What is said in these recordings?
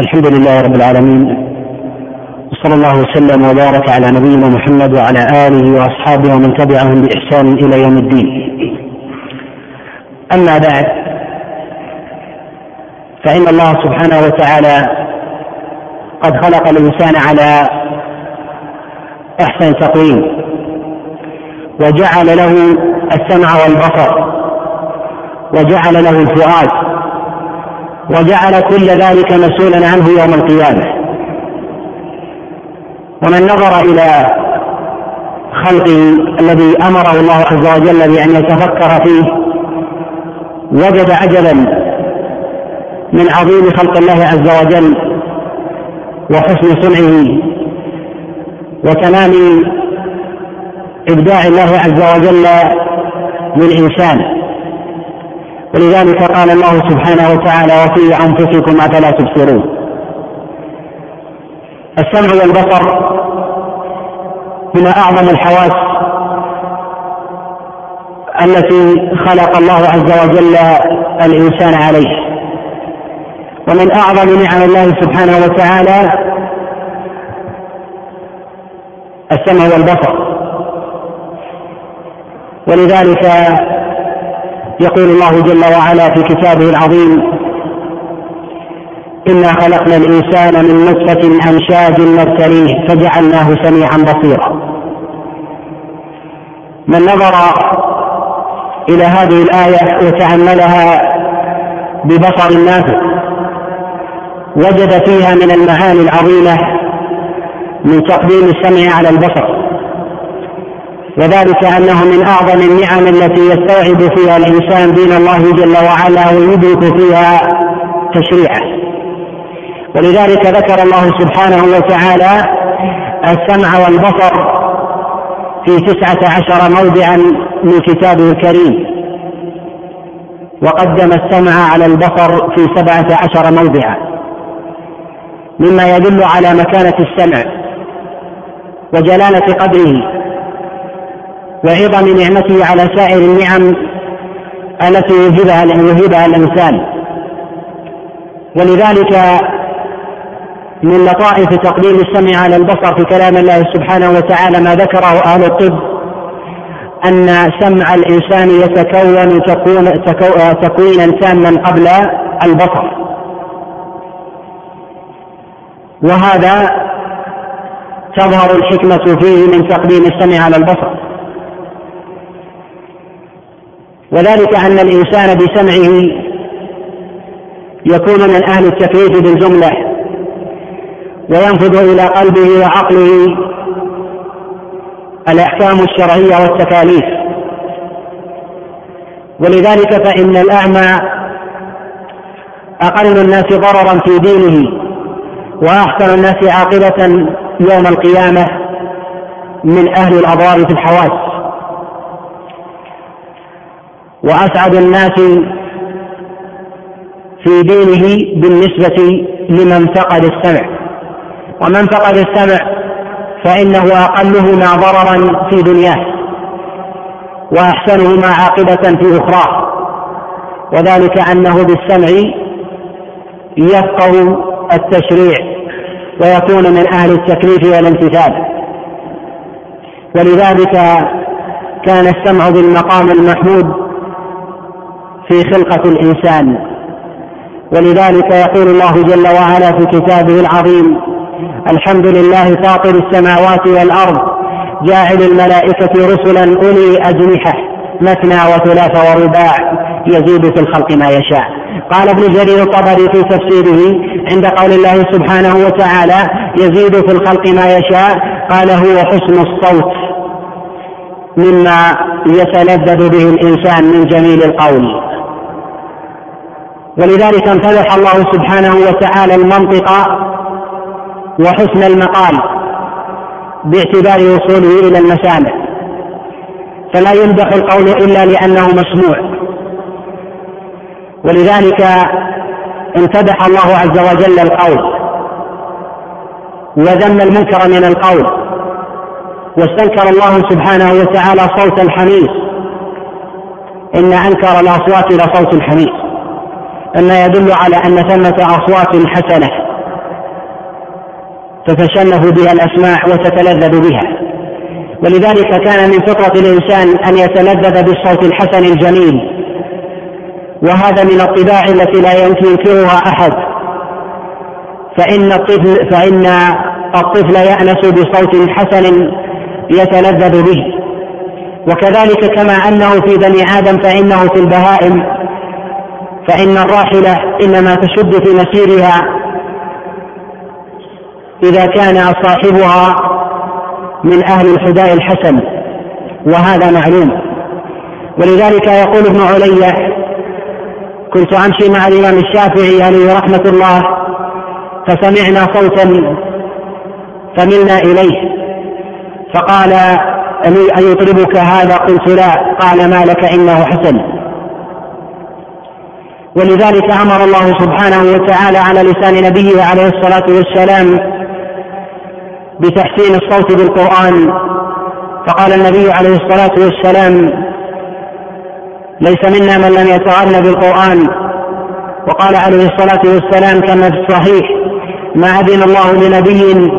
الحمد لله رب العالمين وصلى الله وسلم وبارك على نبينا محمد وعلى آله وأصحابه ومن تبعهم بإحسان إلى يوم الدين. أما بعد فإن الله سبحانه وتعالى قد خلق الإنسان على إحسن تقويم وجعل له السمع والبصر وجعل له الفؤاد وجعل كل ذلك مسؤولا عنه يوم القيامة. ومن نظر إلى خلقه الذي أمره الله عز وجل بأن يتفكر فيه وجد عجبا من عظيم خلق الله عز وجل وحسن صنعه وتمام إبداع الله عز وجل للإنسان. ولذلك قال الله سبحانه وتعالى وفي أنفسكم أفلا تبصرون. السمع والبصر هما أعظم الحواس التي خلق الله عز وجل الإنسان عليه. ومن أعظم نعم الله سبحانه وتعالى السمع والبصر. ولذلك يقول الله جل وعلا في كتابه العظيم إنا خلقنا الإنسان من نطفة أمشاج نبتليه فجعلناه سميعا بصيرا. من نظر إلى هذه الآية وتأملها ببصر نافذ وجد فيها من المعاني العظيمة من تقديم السمع على البصر. وذلك أنه من أعظم النعم التي يستوعب فيها الإنسان دين الله جل وعلا ويدرك فيها تشريعه. ولذلك ذكر الله سبحانه وتعالى السمع والبصر في تسعة عشر موضعا من كتابه الكريم. وقدم السمع على البصر في سبعة عشر موضعا. مما يدل على مكانة السمع وجلالة قدره. وعظم نعمته على سائر النعم التي يوهبها يوهبها الإنسان. ولذلك من لطائف تقديم السمع على البصر في كلام الله سبحانه وتعالى ما ذكره أهل الطب أن سمع الإنسان يتكون تكون تكوينا تاما قبل البصر. وهذا تظهر الحكمة فيه من تقديم السمع على البصر. وذلك أن الإنسان بسمعه يكون من أهل التكليف بالجملة وينفذ إلى قلبه وعقله الأحكام الشرعية والتكاليف. ولذلك فإن الأعمى أقل الناس ضررا في دينه وأحسن الناس عاقبة يوم القيامة من أهل الأضرار في الحواس. وأسعد الناس في دينه بالنسبة لمن فقد السمع. ومن فقد السمع فإنه أقلهما ضررا في دنياه وأحسنهما عاقبة في أخراه. وذلك أنه بالسمع يفقه التشريع ويكون من أهل التكليف والامتثال ولذلك كان السمع بالمقام المحمود في خلقة الإنسان. ولذلك يقول الله جل وعلا في كتابه العظيم الحمد لله فاطر السماوات والأرض جاعل الملائكة رسلا أولي أجنحة مثنى وثلاث ورباع يزيد في الخلق ما يشاء. قال ابن جرير الطبري في تفسيره عند قول الله سبحانه وتعالى يزيد في الخلق ما يشاء قال هو حسن الصوت مما يتلذذ به الإنسان من جميل القول. ولذلك امتدح الله سبحانه وتعالى المنطق وحسن المقال باعتبار وصوله إلى المسامع. فلا يمدح القول إلا لأنه مسموع. ولذلك امتدح الله عز وجل القول وذم المنكر من القول واستنكر الله سبحانه وتعالى صوت الحميس إن أنكر الأصوات لصوت الحميس مما يدل على أن ثمة أصوات حسنة تتشنف بها الأسماع وتتلذذ بها. ولذلك كان من فطرة الإنسان أن يتلذذ بالصوت الحسن الجميل. وهذا من الطباع التي لا ينكرها أحد. فإن الطفل فإن الطفل يأنس بصوت حسن يتلذذ به. وكذلك كما أنه في بني آدم فإنه في البهائم فإن الراحلة إنما تشد في مسيرها إذا كان صاحبها من أهل الحداء الحسن وهذا معلوم. ولذلك يقول ابن علي كنت أمشي مع الإمام الشافعي عليه رحمة الله فسمعنا صوتا فملنا إليه فقال أن يطربك هذا؟ قلت لا. قال ما لك إنه حسن. ولذلك أمر الله سبحانه وتعالى على لسان نبيه عليه الصلاة والسلام بتحسين الصوت بالقرآن. فقال النبي عليه الصلاة والسلام ليس منا من لم يتغنى بالقرآن. وقال عليه الصلاة والسلام كما في الصحيح ما أذن الله لنبي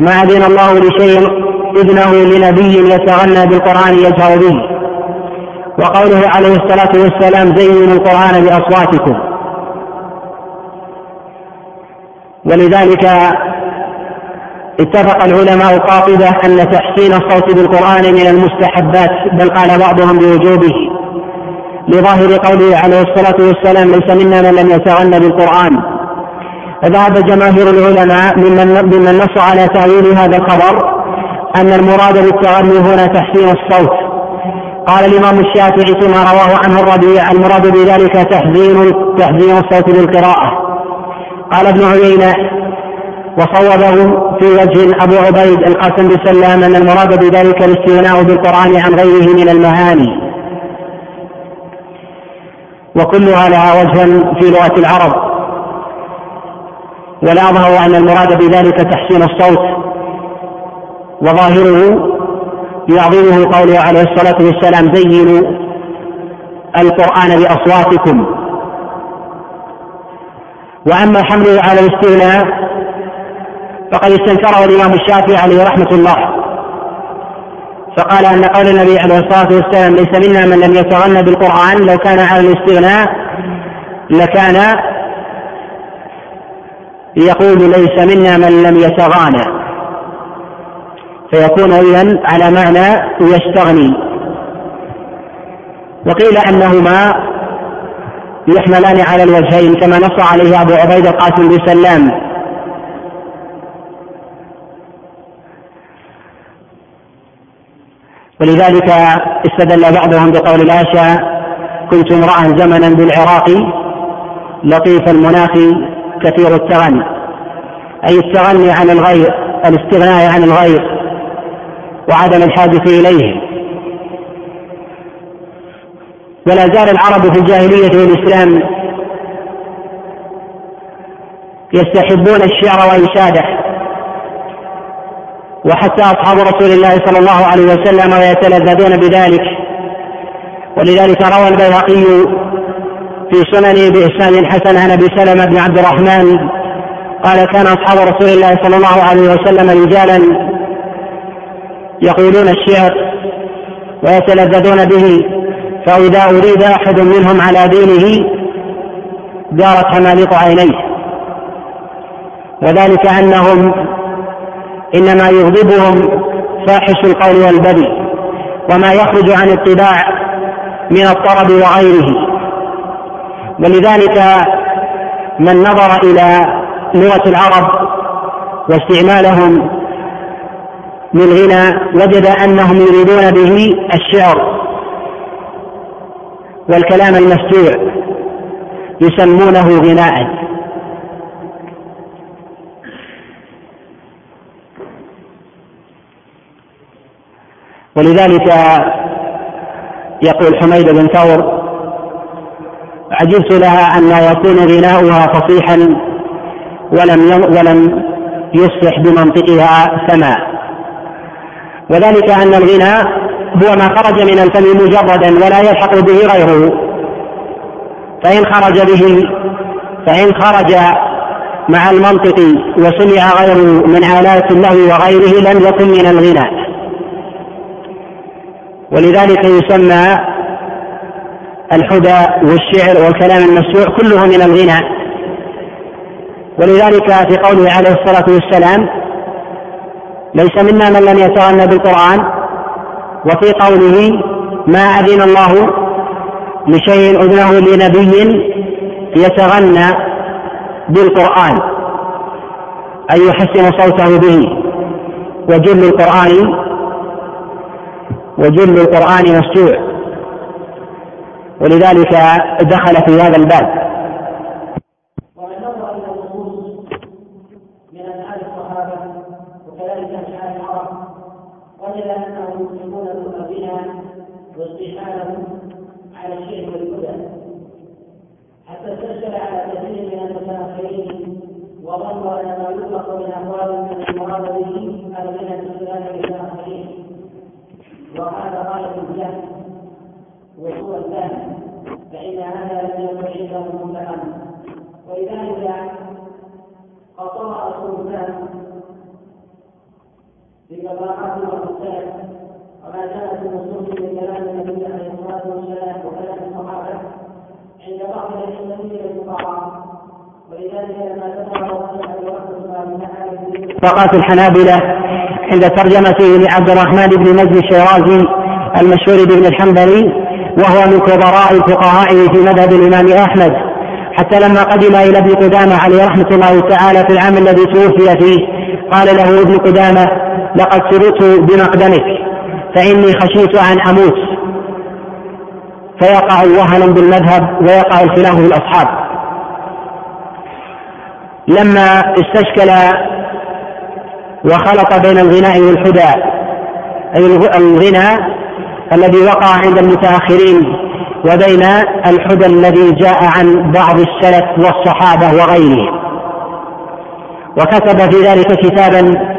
ما أذن الله لشيء إذنه لنبي يتغنى بالقرآن يجهر به. وقوله عليه الصلاة والسلام زينوا القرآن بأصواتكم. ولذلك اتفق العلماء قاطبة أن تحسين الصوت بالقرآن من المستحبات بل قال بعضهم بوجوبه لظاهر قوله عليه الصلاة والسلام ليس منا من لم يتغنى بالقرآن. فذهب جماهير العلماء ممن, ممن نص على تأويل هذا الخبر أن المراد بالتغني هنا تحسين الصوت قال الإمام الشافعي فيما رواه عنه الربيع المراد بذلك تحزين تحزين الصوت بالقراءة. قال ابن عيينة وصوبه في وجه أبو عبيد القاسم بن سلام أن المراد بذلك الاستغناء بالقرآن عن غيره من المعاني وكلها لها وجها في لغة العرب. والأظهر أن المراد بذلك تحسين الصوت. وظاهره يعظمه قوله عليه الصلاة والسلام زينوا القرآن بأصواتكم. وأما حمله على الاستغناء فقد استنكره الإمام الشافعي عليه رحمة الله. فقال أن قول النبي عليه الصلاة والسلام ليس منا من لم يتغنى بالقرآن لو كان على الاستغناء لكان يقول ليس منا من لم يتغانى. فيكون إذا على معنى يستغني وقيل أنهما يحملان على الوجهين كما نص عليه أبو عبيد القاسم بن سلام. ولذلك استدل بعضهم بقول الآشا كنت امرأ زمنا بالعراق لطيف المناخ كثير التغني أي التغني عن الغير الاستغناء عن الغير وعدم الحاجة إليه ولا زال العرب في الجاهلية والإسلام يستحبون الشعر وإنشاده وحتى أصحاب رسول الله صلى الله عليه وسلم ويتلذذون بذلك. ولذلك روى البيهقي في سننه بإسناد حسن عن أبي سلمة بن عبد الرحمن قال كان أصحاب رسول الله صلى الله عليه وسلم رجالا يقولون الشعر ويتلذذون به فإذا أريد أحد منهم على دينه دارت حمالق عينيه. وذلك أنهم إنما يغضبهم فاحش القول والبذل وما يخرج عن الطباع من الطرب وغيره. ولذلك من نظر إلى لغة العرب واستعمالهم للغنى وجد أنهم يريدون به الشعر والكلام المسجوع يسمونه غناء. ولذلك يقول حميد بن ثور عجبت لها أن يكون غناؤها فصيحا ولم ولم يصبح بمنطقها سماء. وذلك أن الغناء هو ما خرج من الفم مجردا ولا يلحق به غيره. فإن خرج به فإن خرج مع المنطق وسمع غيره من آلات اللهو وغيره لم يكن من الغناء ولذلك يسمى الحدى والشعر والكلام المسموع كله من الغنى. ولذلك في قوله عليه الصلاة والسلام ليس منا من لم يتغنى بالقرآن. وفي قوله ما أذن الله لشيء أذنه لنبي يتغنى بالقرآن. أي يحسن صوته به. وجل القرآن وجل القرآن مسجوع. ولذلك دخل في هذا الباب. ذلك الشاعر وجد أنهم يسلمون بها واستشهادهم على الشرك والهدى. حتى استشكل على كثير من المتأخرين وظنوا أن ما يطلق من أقوال من المراد به المنهج السلام للمتاخرين وهذا غايه الجهل وسوء الفهم فإن هذا لم يكن عندهم مطلقا ولذلك قطع رسول الله طبقات الحنابلة عند ترجمته لعبد الرحمن بن نجم الشيرازي المشهور بابن الحنبلي وهو من كبراء الفقهاء في مذهب الإمام أحمد. حتى لما قدم إلى ابن قدامة عليه رحمة الله تعالى في العام الذي توفي فيه قال له ابن قدامة لقد سررت بمقدمك فإني خشيت أن أموت. فيقع وهنا بالمذهب ويقع الخلاف في الأصحاب لما استشكل وخلط بين الغناء والحدى أي الغنى الذي وقع عند المتأخرين وبين الحدى الذي جاء عن بعض السلف والصحابة وغيرهم. وكتب في ذلك كتابا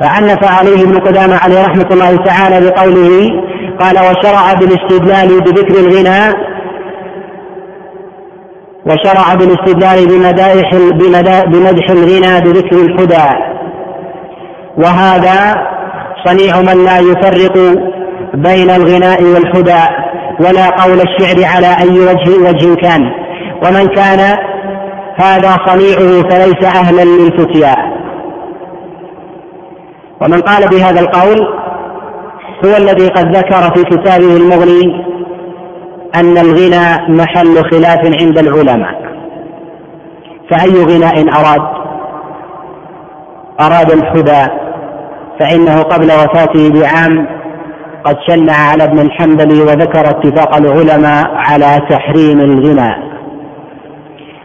عنف عليه ابن قدامة عليه رحمة الله تعالى بقوله قال وشرع بالاستدلال بذكر الغنى وشرع بالاستدلال بمدائح بمدح الغنى بذكر الحدى. وهذا صنيع من لا يفرق بين الغناء والحدى ولا قول الشعر على أي وجه وجه كان. ومن كان هذا صنيعه فليس أهلا للفتيا. ومن قال بهذا القول هو الذي قد ذكر في كتابه المغني أن الغنى محل خلاف عند العلماء. فأي غناء أراد؟ أراد الحدى فإنه قبل وفاته بعام قد شنع على ابن الحنبل وذكر اتفاق العلماء على تحريم الغنى.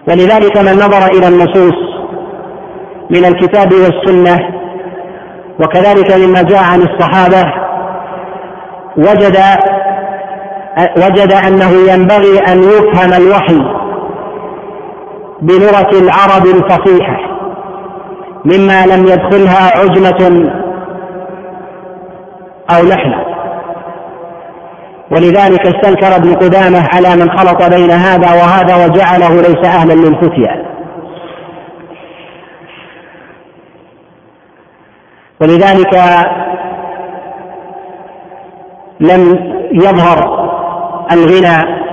ولذلك من نظر إلى النصوص من الكتاب والسنة وكذلك مما جاء عن الصحابة وجد وجد أنه ينبغي أن يفهم الوحي بلغة العرب الفصيحة مما لم يدخلها عجمة أو لحنا ولذلك استنكر ابن قدامة على من خلط بين هذا وهذا وجعله ليس أهلا للفتيا ولذلك لم يظهر الغنى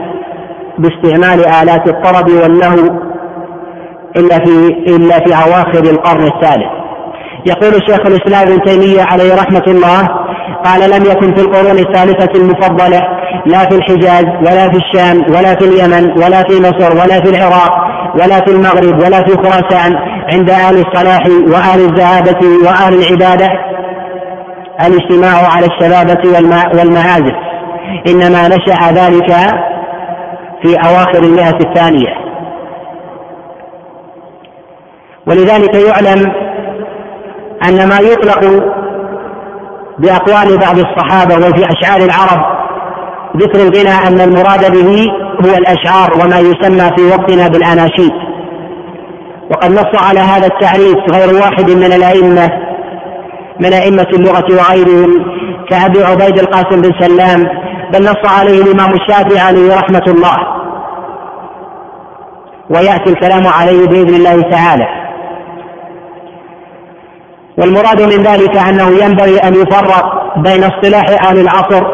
باستعمال آلات الطرب واللهو إلا في إلا في أواخر القرن الثالث يقول شيخ الإسلام ابن تيمية عليه رحمة الله قال لم يكن في القرون الثالثة المفضلة لا في الحجاز ولا في الشام ولا في اليمن ولا في مصر ولا في العراق ولا في المغرب ولا في خراسان عند أهل الصلاح وأهل الزهابة وأهل العبادة الاجتماع على الشبابة والمعازف. إنما نشأ ذلك في أواخر المئة الثانية. ولذلك يعلم أن ما يطلق بأقوال بعض الصحابة وفي أشعار العرب ذكر الغنى أن المراد به هو الأشعار وما يسمى في وقتنا بالأناشيد. وقد نص على هذا التعريف غير واحد من الأئمة من أئمة اللغة وغيرهم كأبي عبيد القاسم بن سلام بل نص عليه الإمام الشافعي عليه رحمة الله. ويأتي الكلام عليه بإذن الله تعالى. والمراد من ذلك أنه ينبغي أن يفرق بين اصطلاح أهل العصر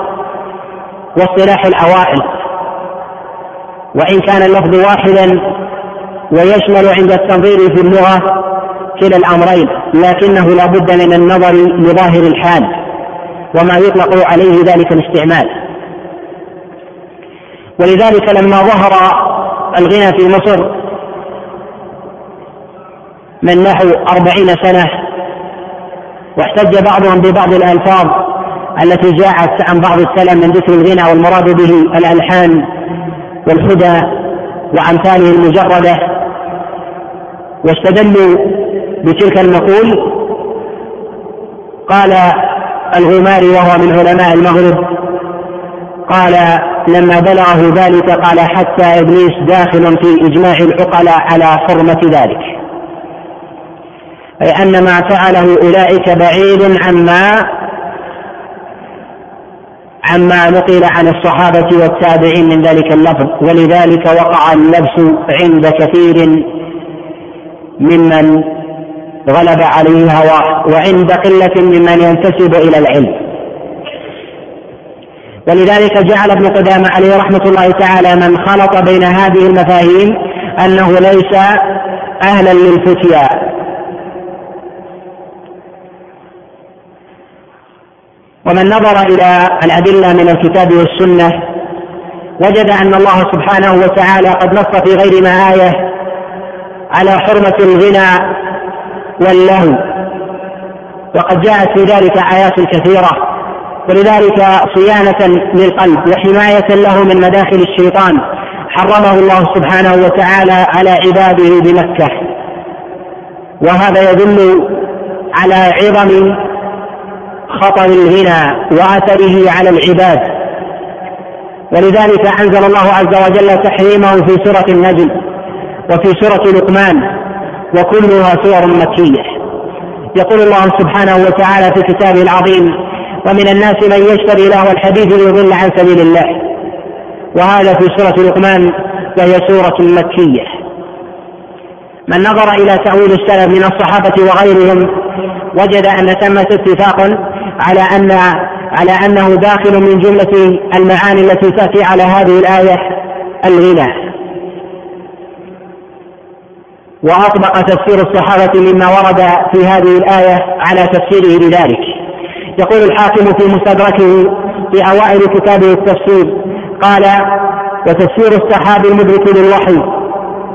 واصطلاح الأوائل. وإن كان اللفظ واحدا ويشمل عند التنظير في اللغة كلا الأمرين لكنه لا بد من النظر لظاهر الحال وما يطلق عليه ذلك الاستعمال. ولذلك لما ظهر الغنى في مصر من نحو أربعين سنة واحتج بعضهم ببعض الألفاظ التي جاءت عن بعض السلف من ذكر الغنى والمراد به الألحان والهدى وأمثاله المجردة. واستدلوا بتلك المقول. قال الغماري وهو من علماء المغرب قال لما بلغه ذلك قال حتى إبليس داخل في إجماع العقلاء على حرمة ذلك. أي أن ما فعله أولئك بعيد عما عما نقل عن الصحابة والتابعين من ذلك اللفظ ولذلك وقع اللبس عند كثير ممن غلب عليه هواه وعند قلة ممن ينتسب إلى العلم. ولذلك جعل ابن قدامة عليه رحمة الله تعالى من خلط بين هذه المفاهيم أنه ليس أهلا للفتيا. ومن نظر إلى الأدلة من الكتاب والسنة وجد أن الله سبحانه وتعالى قد نص في غير ما آية على حرمة الغنى واللهو. وقد جاءت في ذلك آيات كثيرة ولذلك صيانة للقلب وحماية له من مداخل الشيطان حرمه الله سبحانه وتعالى على عباده بمكة. وهذا يدل على عظم خطر الغنى وأثره على العباد. ولذلك أنزل الله عز وجل تحريمه في سورة النجم. وفي سورة لقمان وكلها سور مكية. يقول الله سبحانه وتعالى في كتابه العظيم ومن الناس من يشتري له الحديث ليضل عن سبيل الله. وهذا في سورة لقمان وهي سورة مكية. من نظر إلى تأويل السلف من الصحابة وغيرهم وجد أن ثمة اتفاق على أن على أنه داخل من جملة المعاني التي تأتي على هذه الآية الغنى وأطبق تفسير الصحابة مما ورد في هذه الآية على تفسيره لذلك يقول الحاكم في مستدركه في أوائل كتابه التفسير قال وتفسير السحاب المدرك للوحي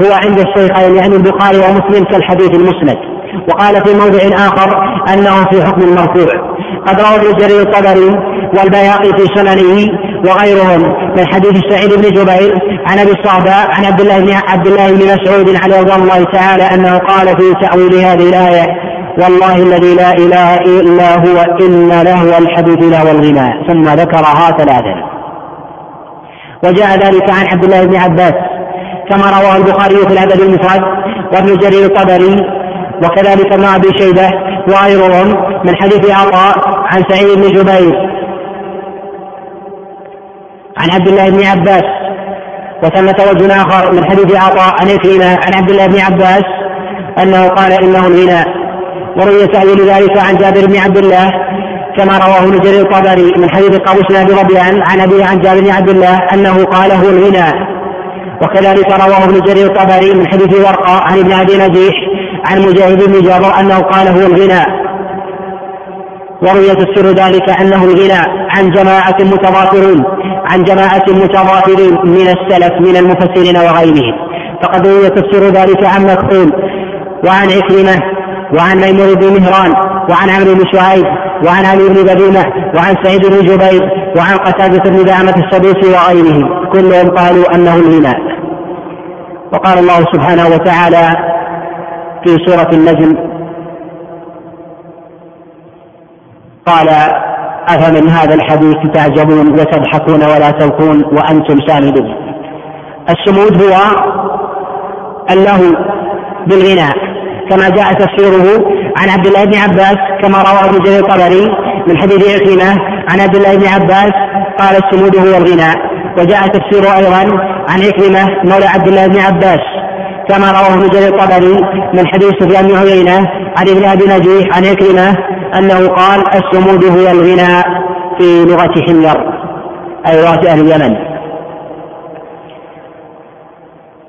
هو عند الشيخين يعني البخاري ومسلم كالحديث المسند. وقال في موضع آخر أنه في حكم المرفوع. قد روى ابن جرير الطبري والبياقي في سننه وغيرهم. من حديث سعيد بن جبير عن أبي الصعباء عن عبد الله بن عبد الله بن مسعود عليه رضوان الله تعالى أنه قال في تأويل هذه الآية والله الذي لا إله إلا هو إن له الحديث له والغنى. ثم ذكرها ثلاثا وجاء ذلك عن عبد الله بن عباس كما رواه البخاري في الأدب المفرد وابن جرير الطبري وكذلك ابن أبي شيبة وغيرهم من حديث عطاء عن سعيد بن جبير. عن عبد الله بن عباس وثمة وجه آخر من حديث عطاء عن عكرمة عن عبد الله بن عباس أنه قال إنه الغنى وروي تأويل ذلك عن جابر بن عبد الله كما رواه ابن جرير الطبري من حديث قابوس بن ابي ربيع عن ابي عن جابر بن عبد الله أنه قال هو الغنى وكذلك رواه ابن جرير الطبري من حديث ورقة عن ابن أبي نجيح عن مجاهد بن جابر أنه قال هو الغنى. وروي تفسير ذلك انه الغنى عن جماعة متضافرين عن جماعة متضافرين من السلف من المفسرين وغيرهم. فقد روي تفسير ذلك عن مكحول وعن عكرمة وعن ميمون بن مهران وعن عمرو بن شعيب وعن علي بن بدينة وعن سعيد بن جبير وعن قتادة بن دعمة السدوسي وغيرهم. كلهم قالوا أنه الغناء وقال الله سبحانه وتعالى في سورة النجم. قال أفمن هذا الحديث تعجبون وتضحكون ولا تبكون وأنتم سامدون السمود هو اللهو بالغناء كما جاء تفسيره عن عبد الله بن عباس كما رواه ابن جرير الطبري من حديث عكرمة عن عبد الله بن عباس قال السمود هو الغناء. وجاء تفسيره أيضا عن عكرمة مولى عبد الله بن عباس. كما رواه ابن جرير الطبري من حديث سفيان بن عيينة عن ابن أبي نجيح عن عكرمه أنه قال السمود هو الغناء في لغة حمير أي لغة أهل اليمن.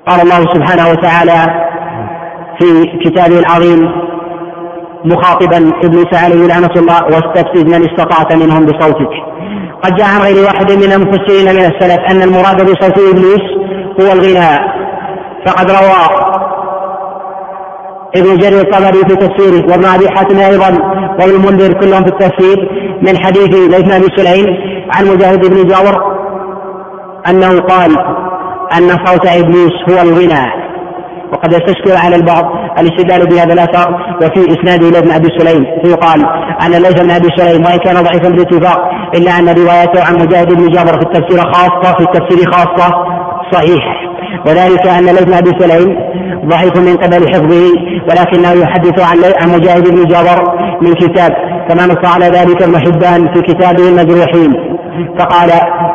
قال الله سبحانه وتعالى في كتابه العظيم مخاطبا ابليس عليه لعنه الله واستفزز من استطعت منهم بصوتك. قد جاء عن غير واحد من المفسرين من السلف أن المراد بصوت إبليس هو الغناء. فقد روى ابن جرير الطبري في تفسيره وابن أبي حاتم أيضا وابن المنذر كلهم في التفسير من حديث ليث بن سليم عن مجاهد بن جابر أنه قال أن صوت إبليس هو الغنى. وقد يستشكل على البعض الاستدلال بهذا الأثر وفي اسناده إلى ابن أبي سليم فيقال أن ليس ابن أبي سليم وإن كان ضعيفا بالاتفاق إلا أن روايته عن مجاهد بن جابر في التفسير خاصة في التفسير خاصة صحيحة. وذلك أن ليس بن أبي سليم ضعيف من قبل حفظه ولكنه يحدث عن عن مجاهد بن جابر من كتاب كما نص على ذلك ابن حبان في كتابه المجروحين. فقال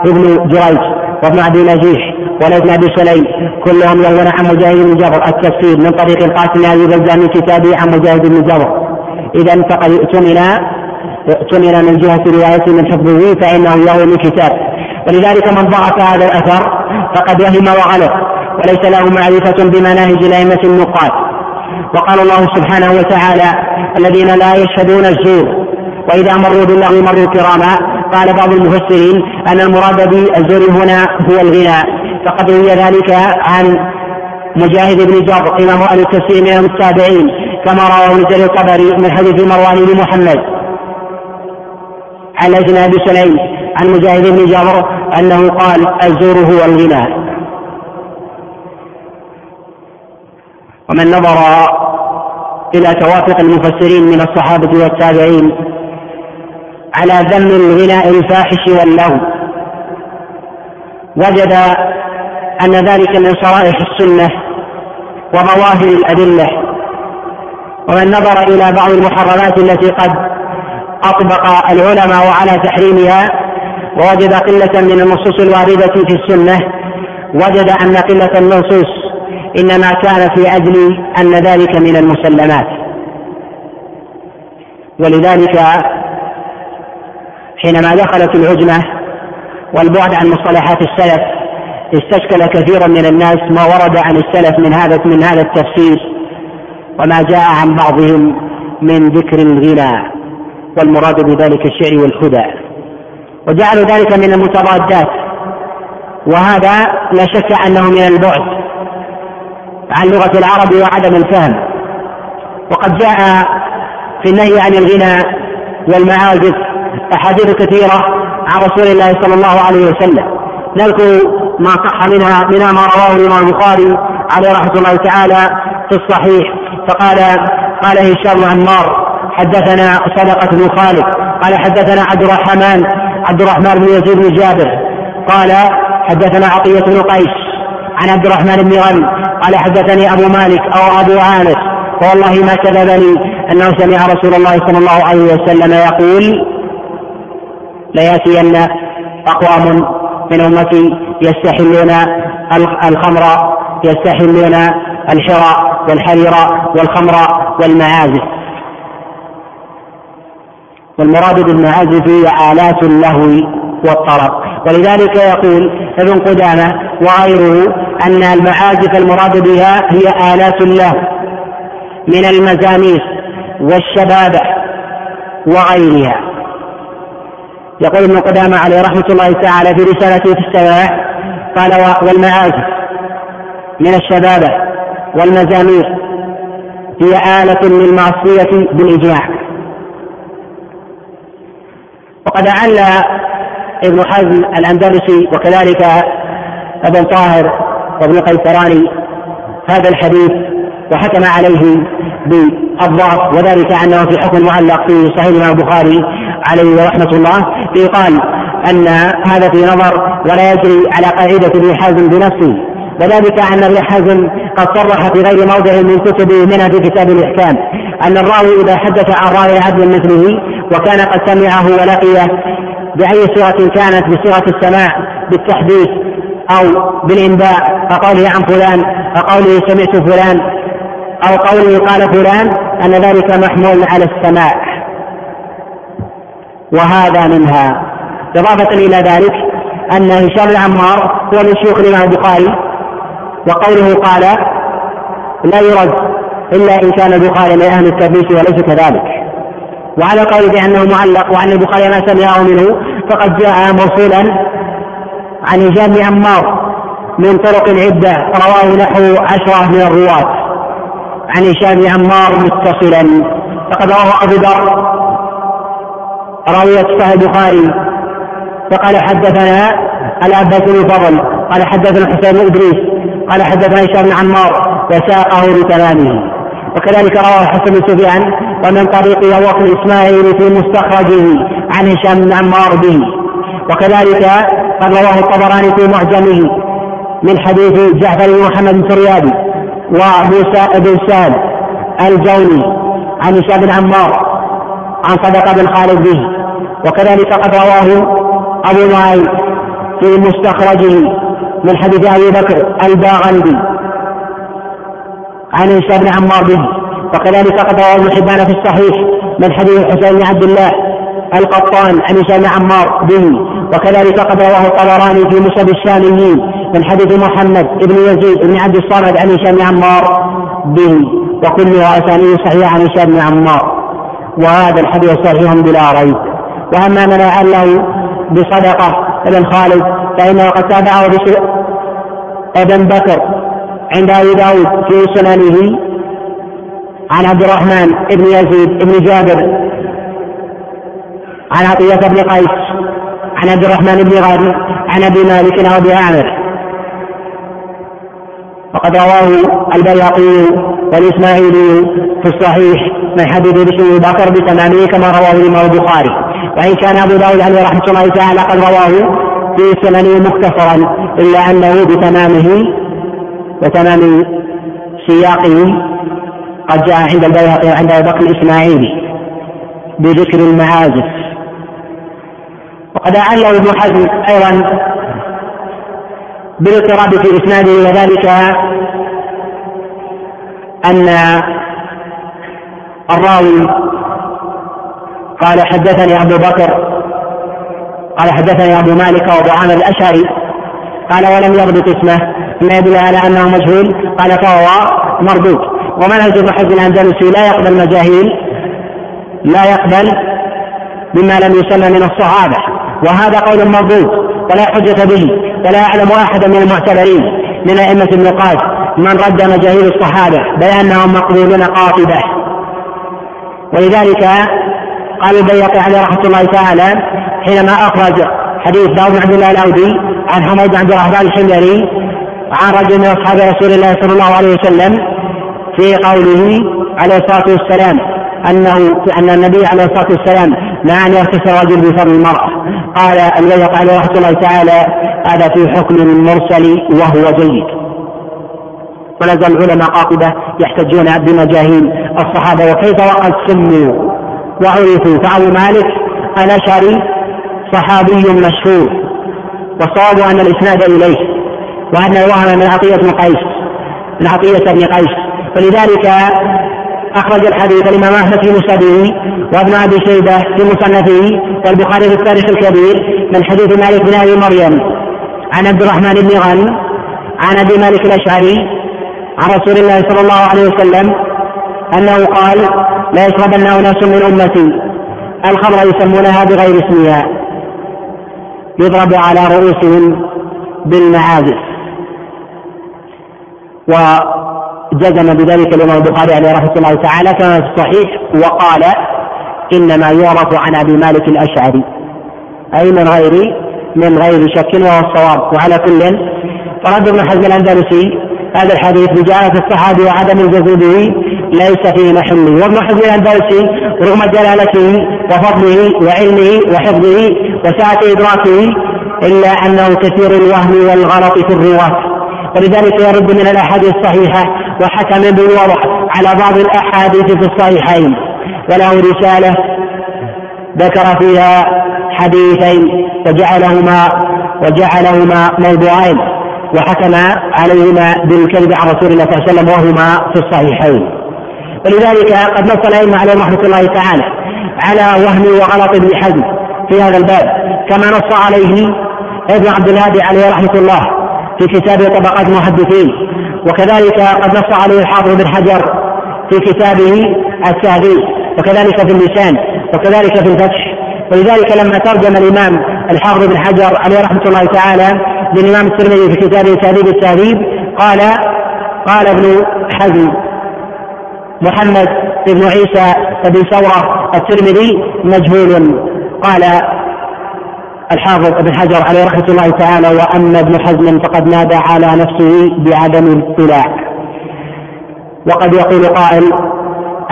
ابن جريج وابن أبي نجيح وليس بن أبي سليم كلهم يروون عن مجاهد بن جبر. التفسير من طريق القاسم ابي بزة من كتابه عن مجاهد بن جبر. اذا فقد اؤتمن اؤتمن من جهة روايته من حفظه فإنه يروي من كتاب. ولذلك من ضعف هذا الأثر فقد وهم وغلط وليس له معرفة بمناهج الأئمة النقاد. وقال الله سبحانه وتعالى الذين لا يشهدون الزور وإذا مروا باللغو مروا كراما. قال بعض المفسرين أن المراد بالزور هنا هو الغنى. فقد روي ذلك عن مجاهد بن جر إمام أهل التفسير من التابعين كما رواه ابن جرير الطبري من حديث مروان بن محمد عن ابن أبي سليم عن مجاهد بن جابر أنه قال الزور هو الغنى. ومن نظر إلى توافق المفسرين من الصحابة والتابعين على ذم الغناء الفاحش واللهو وجد أن ذلك من شرائح السنة وظواهر الأدلة. ومن نظر إلى بعض المحرمات التي قد أطبق العلماء على تحريمها ووجد قلة من النصوص الواردة في السنة. وجد أن قلة النصوص إنما كان في أجل أن ذلك من المسلمات. ولذلك حينما دخلت العجمة والبعد عن مصطلحات السلف استشكل كثيرا من الناس ما ورد عن السلف من هذا من هذا التفسير وما جاء عن بعضهم من ذكر الغنى والمراد بذلك الشعر والخدع وجعلوا ذلك من المتضادات. وهذا لا شك أنه من البعد عن لغة العرب وعدم الفهم. وقد جاء في النهي عن الغنى والمعازف أحاديث كثيرة عن رسول الله صلى الله عليه وسلم. نذكر ما صح منها منها ما رواه الإمام البخاري عليه رحمة الله تعالى في الصحيح. فقال قال هشام عمار حدثنا صدقة بن خالد قال حدثنا عبد الرحمن عبد الرحمن بن يزيد بن جابر. قال حدثنا عطية بن قيس عن عبد الرحمن بن غنم قال حدثني أبو مالك أو أبو عامر. فوالله ما كذبني أنه سمع رسول الله صلى الله عليه وسلم يقول ليأتين أقوام من أمتي يستحلون الخمر يستحلون الحرى والحرير والخمر والمعازف. والمراد بالمعازف هي آلات اللهو والطرب ولذلك يقول ابن قدامة وغيره أن المعازف المراد بها هي آلات اللهو من المزامير والشبابة وغيرها. يقول ابن قدامة عليه رحمة الله تعالى في رسالته في السماع قال والمعازف من الشبابة والمزامير هي آلة للمعصية بالإجماع. وقد أعل ابن حزم الأندلسي وكذلك ابن طاهر وابن قيسراني هذا الحديث وحكم عليه بالضعف وذلك أنه في حكم معلق في صحيح الإمام البخاري عليه رحمة الله فيقال أن هذا في نظر ولا يجري على قاعدة ابن حزم بنفسه وذلك أن ابن حزم قد صرح في غير موضع من كتبه منها في كتاب الإحكام أن الراوي إذا حدث عن راوي عدل مثله وكان قد سمعه ولقيه بأي صيغة كانت بصيغة السماع بالتحديث أو بالإنباء كقوله عن فلان كقوله سمعت فلان أو قوله قال فلان أن ذلك محمول على السماع. وهذا منها. إضافة إلى ذلك أن هشام العمار هو من شيوخ الإمام البخاري وقوله قال لا يرد إلا إن كان البخاري من أهل التدليس وليس كذلك. وعلى القول بأنه معلق وأن البخاري ما سمعه منه فقد جاء موصولا عن هشام بن عمار من طرق عدة رواه نحو عشرة من الرواة. عن هشام بن عمار متصلا. فقد رواه أبو ذر راوية صحيح البخاري. فقال حدثنا العباس بن فضل قال حدثنا حسين بن إدريس قال حدثنا هشام بن عمار وساقه بتمامه وكذلك رواه الحسن بن سفيان ومن طريق وقت إسماعيل في مستخرجه عن هشام بن عمار به. وكذلك قد رواه الطبراني في معجمه من حديث جعفر بن محمد بن فريابي وموسى بن سال الجوني عن هشام بن عمار عن صدقة بن خالد به. وكذلك قد رواه أبو معين في مستخرجه من حديث أبي بكر الباغندي عن هشام بن عمار به. وكذلك قد رواه ابن في الصحيح من حديث حسين بن عبد الله القطان عن هشام عمار به وكذلك قد رواه الطبراني في مسند الشاميين من حديث محمد بن يزيد بن عبد الصمد عن هشام عمار به وكلها اسانيد صحيحة عن هشام بن عمار. وهذا الحديث صحيح بلا ريب. وأما من اعله بصدقة ابن خالد فإنه قد تابعه ابن بكر عند أبي داود في سننه عن عبد الرحمن بن يزيد بن جابر عن عطية بن قيس عن عبد الرحمن بن غادر عن أبي مالك أو أبي عامر. وقد رواه البياقي والإسماعيلي في الصحيح من حديث بشر بكر بتمامه كما رواه الإمام البخاري. وإن كان أبو داود عليه رحمة الله تعالى قد رواه في سننه مختصرا إلا أنه بتمامه وتمام سياقه قد جاء عند البيهقي وعند ابي بكر الاسماعيلي بذكر المعازف. وقد أعله ابن حزم أيضا بالاضطراب في إسناده وذلك أن الراوي قال حدثني أبو بكر قال حدثني أبو مالك وأبو عامر الأشعري قال ولم يضبط اسمه ما يدل على أنه مجهول قال فهو مردود ومنهج حزم الأندلسي لا يقبل مجاهيل لا يقبل بما لم يسمى من الصحابة. وهذا قول مردود ولا حجة به ولا يعلم أحدا من المعتبرين من أئمة النقاش من رد مجاهيل الصحابة بأنهم مقبولون قاطبة. ولذلك قال البيقي عليه رحمة الله تعالى حينما أخرج حديث داود بن عبد الله الأودي عن حميد بن عبد الرحمن الحميري عن رجل من أصحاب رسول الله صلى الله عليه وسلم في قوله عليه الصلاة والسلام أنه أن النبي عليه الصلاة والسلام نهى أن يغتسل الرجل بفضل المرأة. قال البيهقي عليه رحمة الله تعالى هذا في حكم المرسل وهو جيد. ولا زال العلماء قاطبة يحتجون بمجاهيل الصحابة وكيف وقد سموا وعرفوا. فأبو مالك الأشعري صحابي مشهور والصواب أن الإسناد إليه وأن الوهم من عطية بن قيس من عطية بن قيس. ولذلك أخرج الحديث الإمام أحمد في مسنده وابن أبي شيبة في مصنفه والبخاري في التاريخ الكبير من حديث مالك بن أبي مريم. عن عبد الرحمن بن غنم عن أبي مالك الأشعري عن رسول الله صلى الله عليه وسلم أنه قال لا يشربن أناس من أمتي. الخمر يسمونها بغير اسمها. يضرب على رؤوسهم بالمعازف. و جزم بذلك الإمام البخاري عليه رحمة الله تعالى كما في الصحيح وقال إنما يعرف عن أبي مالك الأشعري. أي من غير من غير شك وهو الصواب. وعلى كل فرد ابن حزم الأندلسي هذا الحديث بجلاله الصحابي وعدم الجزم به ليس في محله. وابن حزم الأندلسي رغم جلالته وفضله وعلمه وحفظه وسعة إدراكه إلا أنه كثير الوهم والغلط في الرواة. ولذلك يرد من الأحاديث الصحيحة وحكم بالوضع على بعض الأحاديث في الصحيحين. وله رسالة ذكر فيها حديثين وجعلهما وجعلهما موضوعين وحكم عليهما بالكذب عن رسول الله صلى الله عليه وسلم وهما في الصحيحين. ولذلك قد نص الأئمة عليهم رحمة الله تعالى على وهم وغلط ابن حزم في هذا الباب كما نص عليه ابن عبد الهادي عليه رحمة الله في كتاب طبقات المحدثين وكذلك قد نص عليه الحافظ بن حجر في كتابه التهذيب وكذلك في اللسان وكذلك في الفتح ولذلك لما ترجم الإمام الحافظ بن حجر عليه رحمة الله تعالى للإمام الترمذي في كتابه تهذيب التهذيب قال قال ابن حزم محمد بن عيسى بن ثورة الترمذي مجهول قال الحافظ ابن حجر عليه رحمة الله تعالى وأما ابن حزم فقد نادى على نفسه بعدم الاطلاع وقد يقول قائل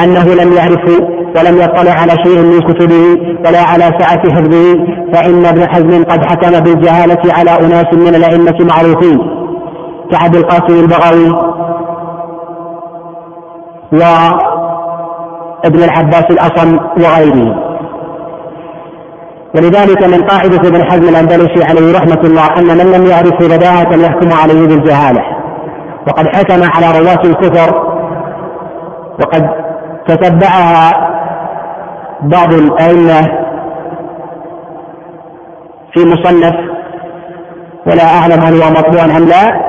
أنه لم يعرف ولم يطلع على شيء من كتبه ولا على سعة حفظه فإن ابن حزم قد حكم بالجهالة على أناس من الأئمة معروفين كعبد القاسم البغوي وابن العباس الأصم وغيره ولذلك من قاعدة ابن حزم الأندلسي عليه رحمة الله أن من لم يعرف بداهة يحكم عليه بالجهالة. وقد حكم على رواة الكفر وقد تتبعها بعض الأئمة في مصنف ولا أعلم هل هو مطبوع أم لا.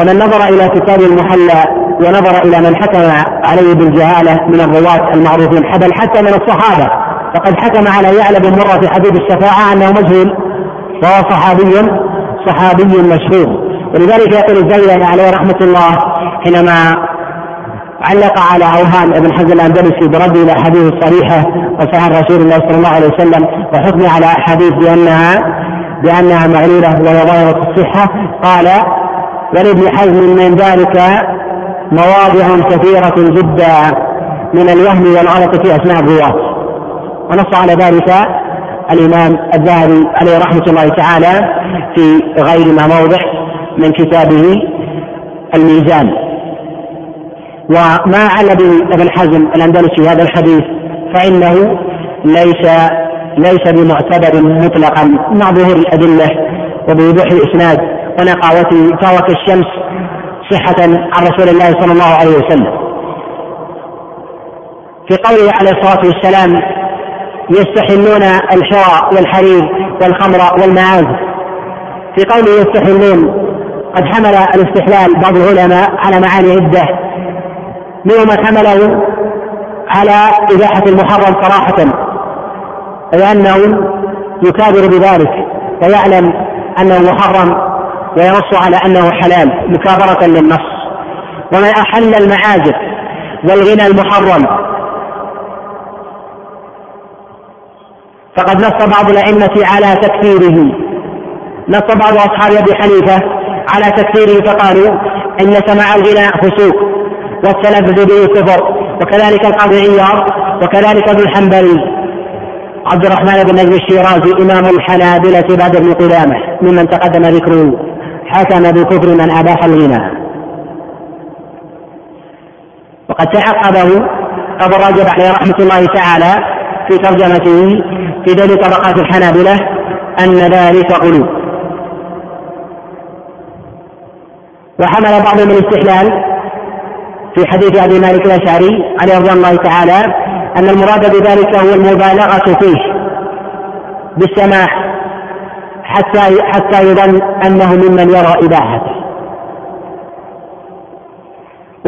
ومن نظر إلى كتاب المحلى ونظر إلى من حكم عليه بالجهالة من الرواة المعروفين بل حتى من الصحابة. فقد حكم على يعلى بن مرة في حديث الشفاعة أنه مجهول وهو صحابي صحابي مشهور. ولذلك يقول الزيلاني عليه رحمة الله حينما علق على أوهام ابن حزم الأندلسي برد إلى احاديث الصريحه وصحيح رسول الله صلى الله عليه وسلم وحكم على أحاديث بانها بأنها معلولة وهي ظاهرة الصحة قال ولابن حزم من ذلك مواضع كثيرة جدا من الوهم والغلط في أثناء الرواة ونص على ذلك الإمام الذهبي عليه رحمة الله تعالى في غير ما موضع من كتابه الميزان. وما عل ابن حزم الأندلسي هذا الحديث فإنه ليس ليس بمعتبر مطلقا. مع ظهور الأدلة وبوضوح الإسناد ونقاوته فهو كالشمس صحة عن رسول الله صلى الله عليه وسلم. في قوله عليه الصلاة والسلام يستحلون الحراء والحرير والخمر والمعازف في قوله يستحلون قد حمل الاستحلال بعض العلماء على معاني عدة. منهم من حمله على إباحة المحرم صراحة لأنه يكابر بذلك ويعلم أنه محرم وينص على أنه حلال مكابرة للنص. ومن أحل المعازف والغنى المحرم فقد نص بعض الأئمة على تكفيره. نص بعض أصحاب أبي حنيفة على تكفيره فقالوا إن سماع الغناء فسوق والتلذذ به كفر وكذلك القاضي عياض وكذلك ابن الحنبلي. عبد الرحمن بن نجم الشيرازي إمام الحنابلة بعد ابن قدامة ممن تقدم ذكره حكم بكفر من أباح الغنى وقد تعقبه أبو الرجب عليه رحمة الله تعالى في ترجمته في ذيل طبقات الحنابلة أن ذلك غلو. وحمل بعضهم الاستحلال في حديث أبي مالك الأشعري عليه رضوان الله تعالى أن المراد بذلك هو المبالغة فيه بالسماح حتى حتى يظن أنه ممن يرى إباحته.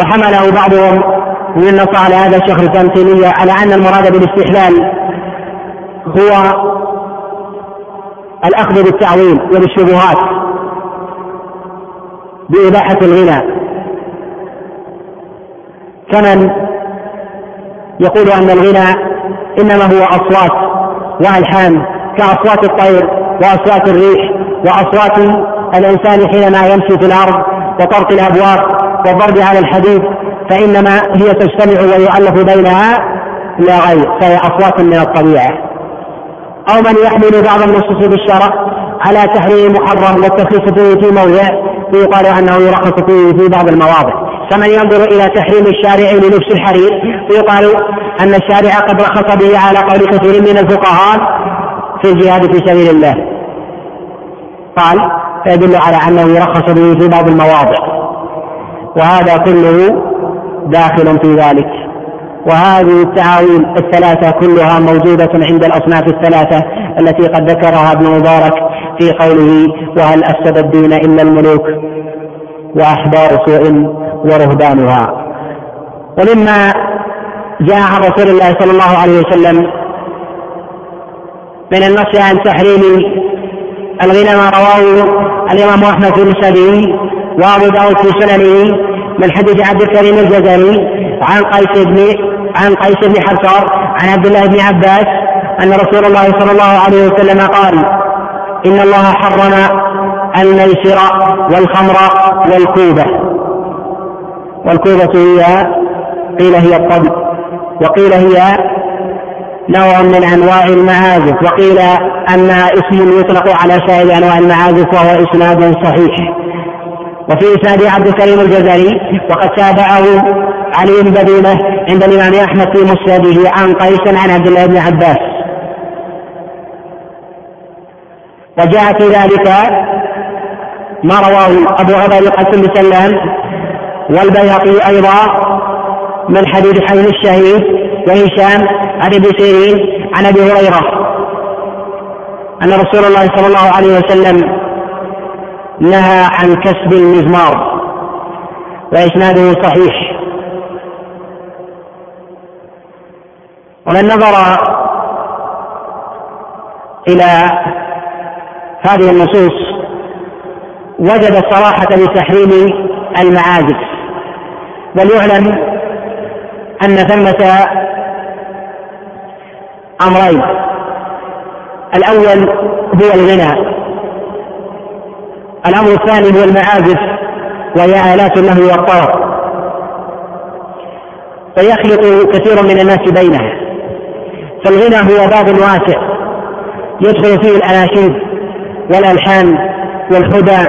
وحمله بعضهم من نص على هذا الشيخ الاسلام على أن المراد بالاستحلال هو الأخذ بالتعويل وبالشبهات بإباحة الغنى. كمن يقول أن الغنى إنما هو أصوات وألحان كأصوات الطير وأصوات الريح وأصوات الإنسان حينما يمشي في الأرض وطرق الأبواب والضرب على الحديد فإنما هي تجتمع ويؤلف بينها لا غير فهي أصوات من الطبيعة. أو من يحمل بعض النصوص بالشرع على تحريم محرم والتخصيص فيه في موضع ويقال أنه يرخص فيه في بعض المواضع. كمن ينظر إلى تحريم الشارع للبس الحرير ويقال أن الشارع قد رخص به على قول كثير من الفقهاء في الجهاد في سبيل الله. قال فيدل على أنه يرخص به في بعض المواضع. وهذا كله داخل في ذلك. وهذه التعاويل الثلاثة كلها موجودة عند الأصناف الثلاثة التي قد ذكرها ابن مبارك في قوله وهل أفسد الدين إلا الملوك وأحبار سوء ورهبانها ومما جاء عن رسول الله صلى الله عليه وسلم من النص عن تحريم الغنى ما رواه الإمام أحمد في مسنده وأبو داود في سننه من حديث عبد الكريم الجزري عن قيس بن عن قيس بن حسار عن عبد الله بن عباس أن رسول الله صلى الله عليه وسلم قال إن الله حرم الميسر والخمر والكوبة. والكوبة هي قيل هي الطبل وقيل هي نوع من أنواع المعازف وقيل انها اسم يطلق على سائر أنواع المعازف وهو إسناد صحيح. وفي إسناد عبد الكريم الجزري وقد تابعه علي بن بدينه عند الإمام أحمد في مسنده عن قيس عن عبد الله بن عباس. وجاء في ذلك ما رواه أبو عبيد القاسم بن سلام والبيهقي أيضا من حديث حي الشهيد وهشام عن ابن سيرين عن أبي هريرة أن رسول الله صلى الله عليه وسلم نهى عن كسب المزمار وإسناده صحيح. ومن نظر إلى هذه النصوص وجد الصراحه بتحريم المعازف. وليعلم أن ثمة أمرين. الأول هو الغنى. الأمر الثاني هو المعازف وهي آلات اللهو والطرب فيخلط كثير من الناس بينها. فالغنى هو باب واسع يدخل فيه الأناشيد والألحان والهدى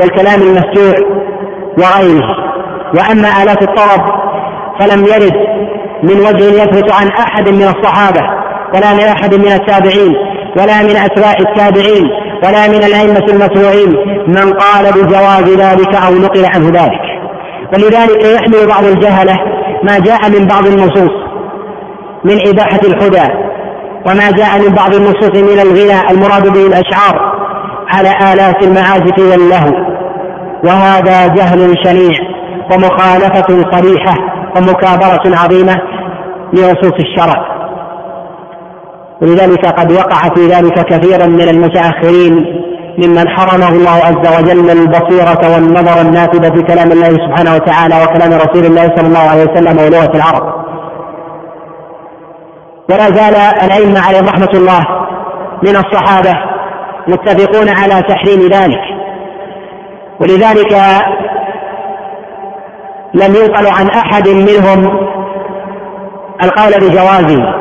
والكلام المفتوح وغيره. وأما آلات الطرب فلم يرد من وجه يثبت عن أحد من الصحابة ولا من أحد من التابعين ولا من أتباع التابعين ولا من الأئمة المتبوعين من قال بجواز ذلك أو نقل عنه ذلك. ولذلك يحمل بعض الجهلة ما جاء من بعض النصوص. من إباحة الهدى وما جاء من بعض النصوص من الغنى المراد به الأشعار على الات المعازف واللهو. وهذا جهل شنيع ومخالفة صريحة ومكابرة عظيمة لنصوص الشرع. ولذلك قد وقع في ذلك كثيرا من المتأخرين ممن حرمه الله عز وجل البصيرة والنظر النافذة في كلام الله سبحانه وتعالى وكلام رسول الله صلى الله عليه وسلم ولغة العرب. ولا زال الأئمة عليهم رحمة الله من الصحابة متفقون على تحريم ذلك. ولذلك لم ينقل عن أحد منهم القول بجوازه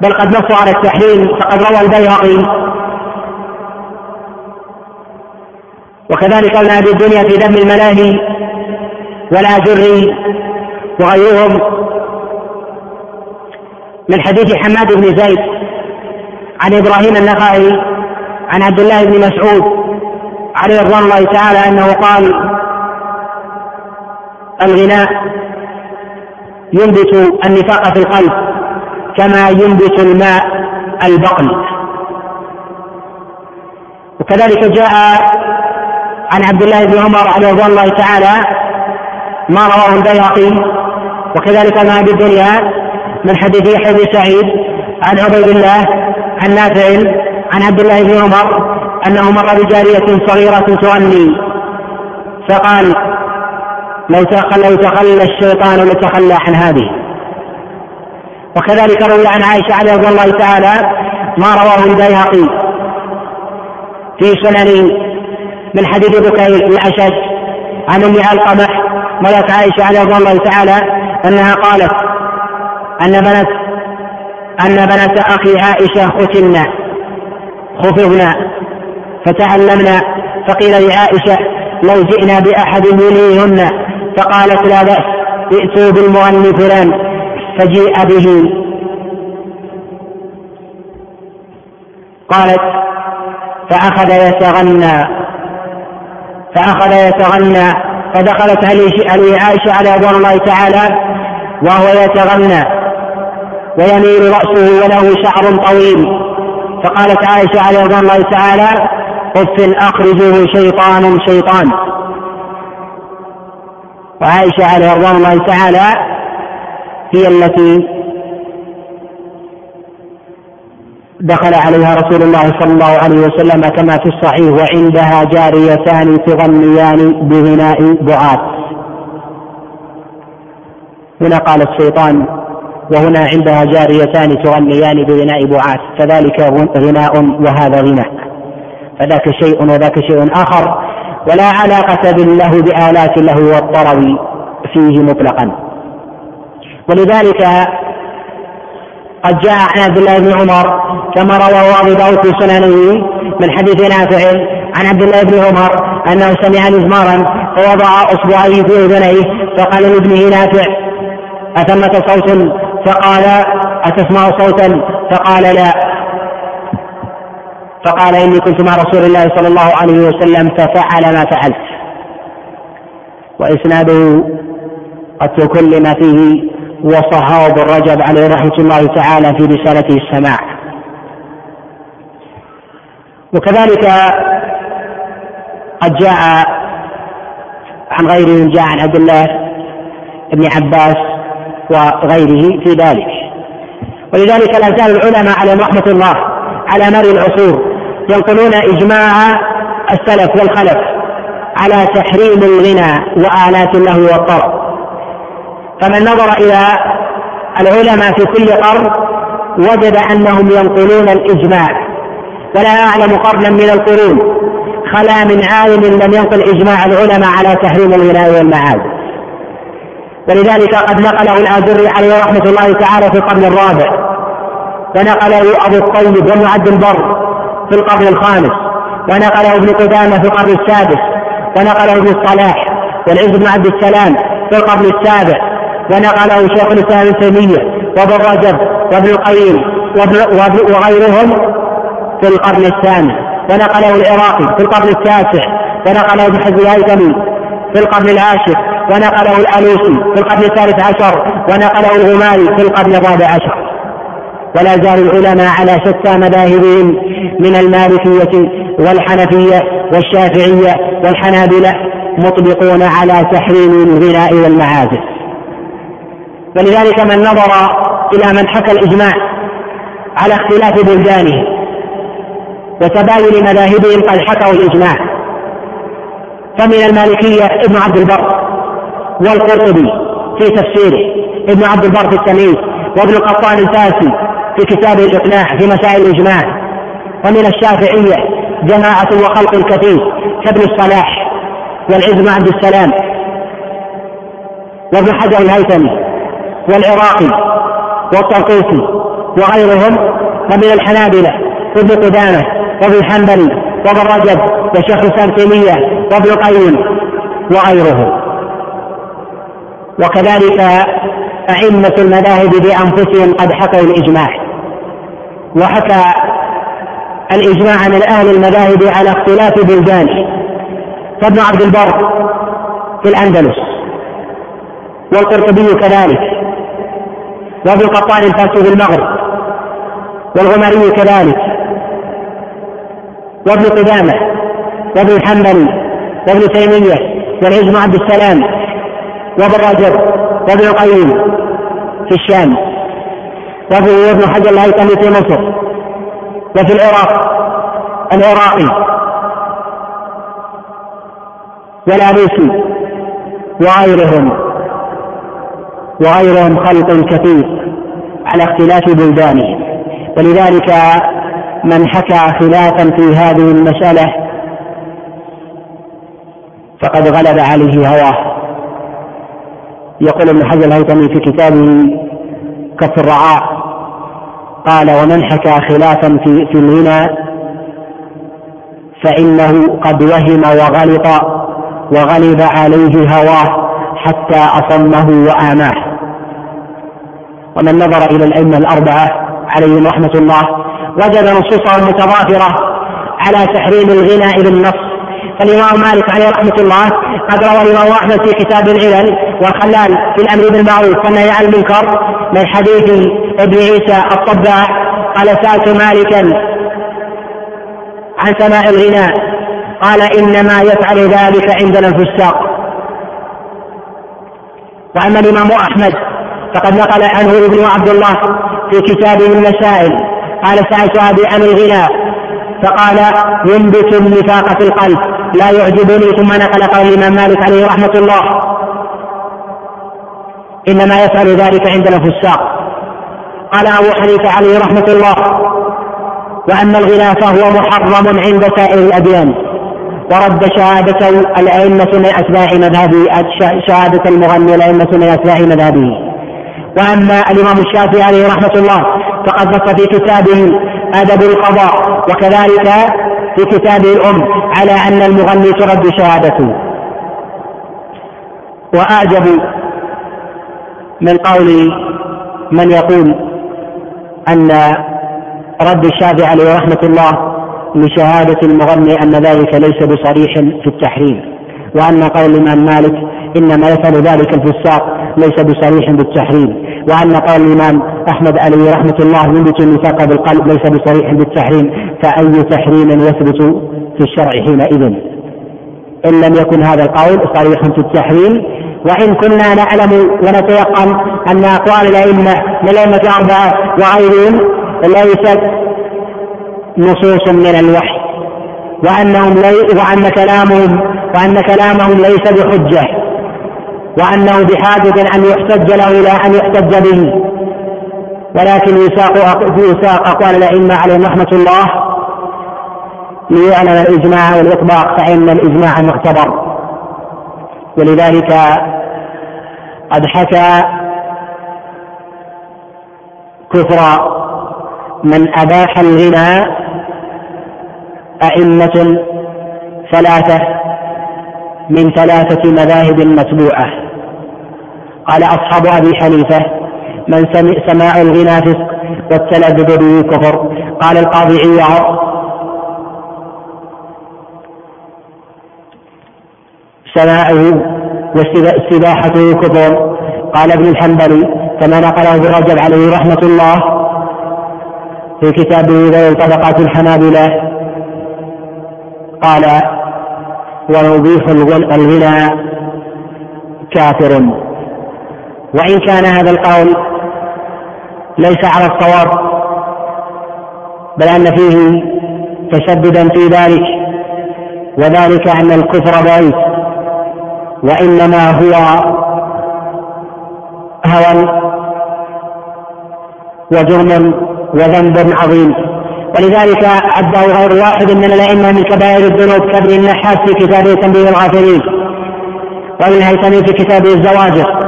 بل قد نصوا على التحريم فقد روى البيهقي. وكذلك ابن ابي الدنيا في ذم الملاهي والاجري وغيرهم. من حديث حماد بن زيد عن إبراهيم النخعي عن عبد الله بن مسعود عليه رضوان الله تعالى أنه قال الغناء ينبت النفاق في القلب كما ينبت الماء البقل. وكذلك جاء عن عبد الله بن عمر عليه رضوان الله تعالى ما رواه البيهقي وكذلك ما بالدنيا من حديث يحيى بن سعيد عن عبيد الله عن نافع عن عبد الله بن عمر انه مر بجاريه صغيرة تغني. فقال لو لو تخلى الشيطان لتخلى عن هذه. وكذلك روي عن عائشة عليه رضي الله تعالى ما رواه البيهقي في سنن من حديث بكير الأشد عن أم علقمة مولات عائشة عليه رضي الله تعالى أنها قالت أن بنت أن بنت أخي عائشة ختنا خفضنا فتعلمنا فقيل لعائشة لو جئنا بأحد يليهن فقالت لا بأس ائتوا بالمغني فلان فجيء به. قالت فأخذ يتغنى فأخذ يتغنى فدخلت عليه عائشة على رضوان الله تعالى وهو يتغنى. ويميل رأسه وله شعر طويل. فقالت عائشة عليه رضوان الله تعالى قف أخرجوه شيطان شيطان. وعائشة عليه رضوان الله تعالى هي التي دخل عليها رسول الله صلى الله عليه وسلم كما في الصحيح وعندها جاريتان تغنيان بغناء بعاث. هنا قال الشيطان وهنا عندها جاريتان تغنيان بغناء بعاث فذلك غناء وهذا غناء فذاك شيء وذاك شيء آخر. ولا علاقة بالله بآلات الله والطرب فيه مطلقا. ولذلك قد جاء عن عبد الله بن عمر كما رواه أبو داود في سننه من حديث نافع عن عبد الله بن عمر أنه سمع مزمارا فوضع اصبعيه في أذنيه فقال لابنه نافع اثمة صوت فقال أتسمع صوتا؟ فقال لا. فقال إني كنت مع رسول الله صلى الله عليه وسلم ففعل ما فعلت وإسناده قد تكلم فيه وصحاب بن رجب عليه رحمة الله تعالى في رسالته السماع. وكذلك قد جاء عن غيره جاء عن عبد الله بن عباس وغيره في ذلك. ولذلك لا زال العلماء عليهم رحمة الله على مر العصور ينقلون إجماع السلف والخلف على تحريم الغنى وآلات الله والطرب. فمن نظر إلى العلماء في كل قرن وجد أنهم ينقلون الإجماع. ولا أعلم قرنا من القرون. خلا من عالم لم ينقل إجماع العلماء على تحريم الغناء والمعاد. ولذلك قد نقله الآجري عليه رحمة الله تعالى في القرن الرابع. ونقله أبو الطيب عبد البر في القرن الخامس. ونقله ابن قدامة في القرن السادس. ونقله ابن الصلاح والعز بن عبد السلام في القرن السابع. ونقله شيخ الإسلام ابن تيمية وابن رجب وابن القيم وغيرهم في القرن الثامن ونقله العراقي في القرن التاسع. ونقله ابن حزم في القرن العاشر. ونقله الألوسي في القرن الثالث عشر ونقله الغماري في القرن الرابع عشر. ولا زال العلماء على شتى مذاهبهم من المالكية والحنفية والشافعية والحنابلة مطبقون على تحريم الغناء والمعازف. ولذلك من نظر إلى من حكى الإجماع على اختلاف بلدانه وتباين مذاهبهم قد حكوا الإجماع. فمن المالكية ابن عبد البر والقرطبي في تفسيره ابن عبد البر في التمييز وابن القطان الفاسي في كتاب الإقناع في مسائل الإجماع. ومن الشافعية جماعة وخلق كثير كابن الصلاح والعز بن عبد السلام وابن حجر الهيثمي والعراقي والطرطوسي وغيرهم ومن الحنابلة وابن قدامة وابن الحنبلي وابن رجب وشيخ الإسلام تيمية وابن القيم وغيره وكذلك أئمة المذاهب بأنفسهم قد حكوا الإجماع. وحكى الإجماع من أهل المذاهب على اختلاف بلدانه فابن عبد البر في الأندلس والقرطبي كذلك وابن القطان الفاسي في المغرب والغمري كذلك وابن قدامة وابن الحنبلي وابن تيمية والعز بن عبد السلام. وابن رجب وابن القيم في الشام وابن حجر الهيثمي في مصر وفي العراق العراقي والالوسي وغيرهم وغيرهم خلق كثير على اختلاف بلدانهم. ولذلك من حكى خلافا في هذه المسألة فقد غلب عليه هواه. يقول ابن حجر الهيثمي في كتابه كف الرعاء قال ومن حكى خلافا في في الغنى فإنه قد وهم وغلط وغلب عليه هواه حتى أصمه وآماه. ومن نظر إلى الأئمة الأربعة عليهم رحمة الله وجد نصوصهم متضافرة على تحريم الغناء بالنص فالإمام مالك عليه رحمة الله قد روى الإمام أحمد في كتاب العلل والخلال في الأمر بالمعروف والنهي عن المنكر من حديث ابن عيسى الطباع قال سألت مالكا عن سماع الغناء قال إنما يفعل ذلك عندنا الفساق وأما الإمام أحمد فقد نقل عنه ابن عبد الله في كتابه المسائل قال سألت أبي عن الغناء فقال ينبت النفاق في القلب. لا يعجبني ثم نقل قول الإمام مالك عليه رحمة الله. إنما يفعل ذلك عندنا فساق قال أبو حنيفة عليه رحمة الله وأما الغنى فهو محرم عند سائر الأديان ورد شهادة الأئمة من أتباع مذهبه شهادة المغني الأئمة من أتباع مذهبه وأما الإمام الشافعي عليه رحمة الله فقد نص في كتابه أدب القضاء وكذلك في كتابه الأم على أن المغني ترد شهادته. وأعجب من قول من يقول أن رد الشافعي عليه رحمة الله لشهادة المغني أن ذلك ليس بصريح في التحريم وأن قول الإمام مالك إنما يفعل ذلك الفساق ليس بصريح بالتحريم. وأن قول الإمام أحمد عليه رحمة الله ينبت النفاق بالقلب ليس بصريح بالتحريم فأي تحريم يثبت في الشرع حينئذ. إن لم يكن هذا القول صريح في التحريم. وإن كنا نعلم ونتيقن أن أقوال الأئمة من الأئمة الأربعة وغيرهم ليست نصوص من الوحي. وأنهم لي وأن كلامهم وأن كلامهم ليس بحجة. وأنه بحاجة أن يحتج له إلى أن يحتج به. ولكن يساق يساق أقوال الأئمة عليهم رحمة الله ليعلم الإجماع والإطباق فإن الإجماع معتبر. ولذلك قد حكى كفر من أباح الغنى أئمة ثلاثة من ثلاثة مذاهب متبوعة. قال أصحاب أبي حنيفة من سماع الغنى فسق والتلذذ به كفر. قال القاضي عياض. سماعه واستباحته كفر. قال ابن الحنبلي كما نقله ابن رجب عليه رحمة الله في كتابه ذوي طبقات الحنابلة. قال ويبيح الغنى كافر. وإن كان هذا القول ليس على الصواب بل أن فيه تشددا في ذلك وذلك أن الكفر بعيد وإنما هو هوى وجرم وذنب عظيم. ولذلك عده غير واحد من الأئمة من كبائر الذنوب كابن النحاس في كتابه تنبيه الغافلين وابن الهيثمي في كتابه الزواجر.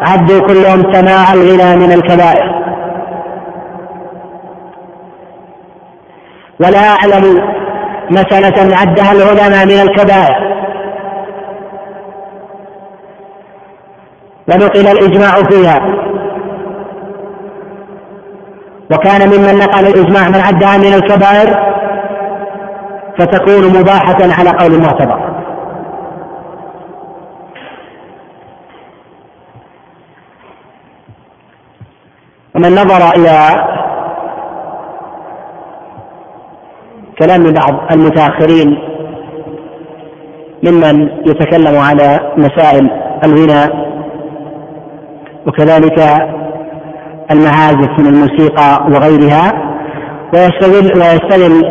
عدوا كلهم سماع الغنى من الكبائر. ولا أعلم مسألة عدها العلماء من الكبائر. ونقل الإجماع فيها. وكان ممن نقل الإجماع من عدها من الكبائر فتكون مباحة على قول المعتبر. ومن نظر إلى كلام بعض المتأخرين ممن يتكلم على مسائل الغنى وكذلك المعازف من الموسيقى وغيرها ويستدل ويستدل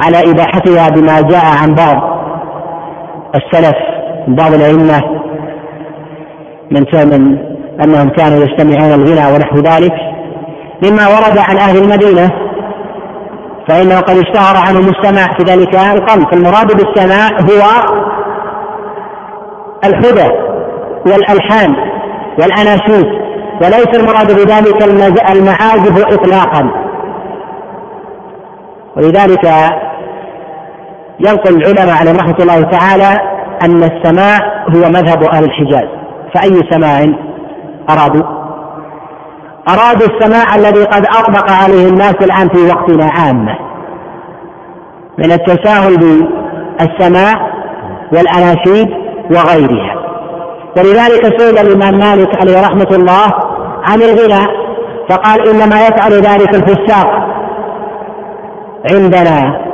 على إباحتها بما جاء عن بعض السلف من بعض الأئمة من من أنهم كانوا يستمعون الغنى ونحو ذلك. مما ورد عن أهل المدينة. فإنه قد اشتهر عنه السماع في ذلك القمت فالمراد بالسماع هو الهدى والألحان والأناشيد. وليس المراد بذلك المعازف إطلاقا. ولذلك ينقل العلماء عليهم رحمة الله تعالى أن السماع هو مذهب أهل الحجاز. فأي سماع أرادوا؟ أرادوا السماع الذي قد أطبق عليه الناس الآن في وقتنا عامة من التساهل بالسماع والأناشيد وغيرها. ولذلك سئل الإمام مالك عليه رحمة الله عن الغنى فقال إنما يفعل ذلك الفساق عندنا.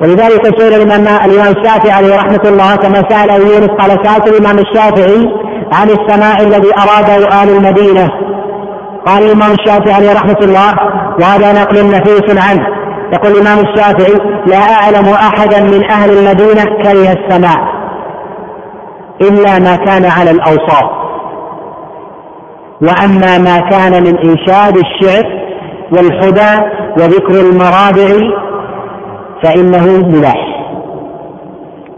ولذلك سئل الإمام الإمام الشافعي عليه رحمة الله كما سأل يونس قال سألت الإمام الشافعي عن السماع الذي أراده أهل المدينة. قال الإمام الشافعي عليه رحمة الله وهذا نقل نفيس عنه. يقول الإمام الشافعي لا أعلم أحدا من أهل المدينة كره السماع إلا ما كان على الأوصاف. وأما ما كان من إنشاد الشعر والحدى وذكر المرابع فإنه مباح.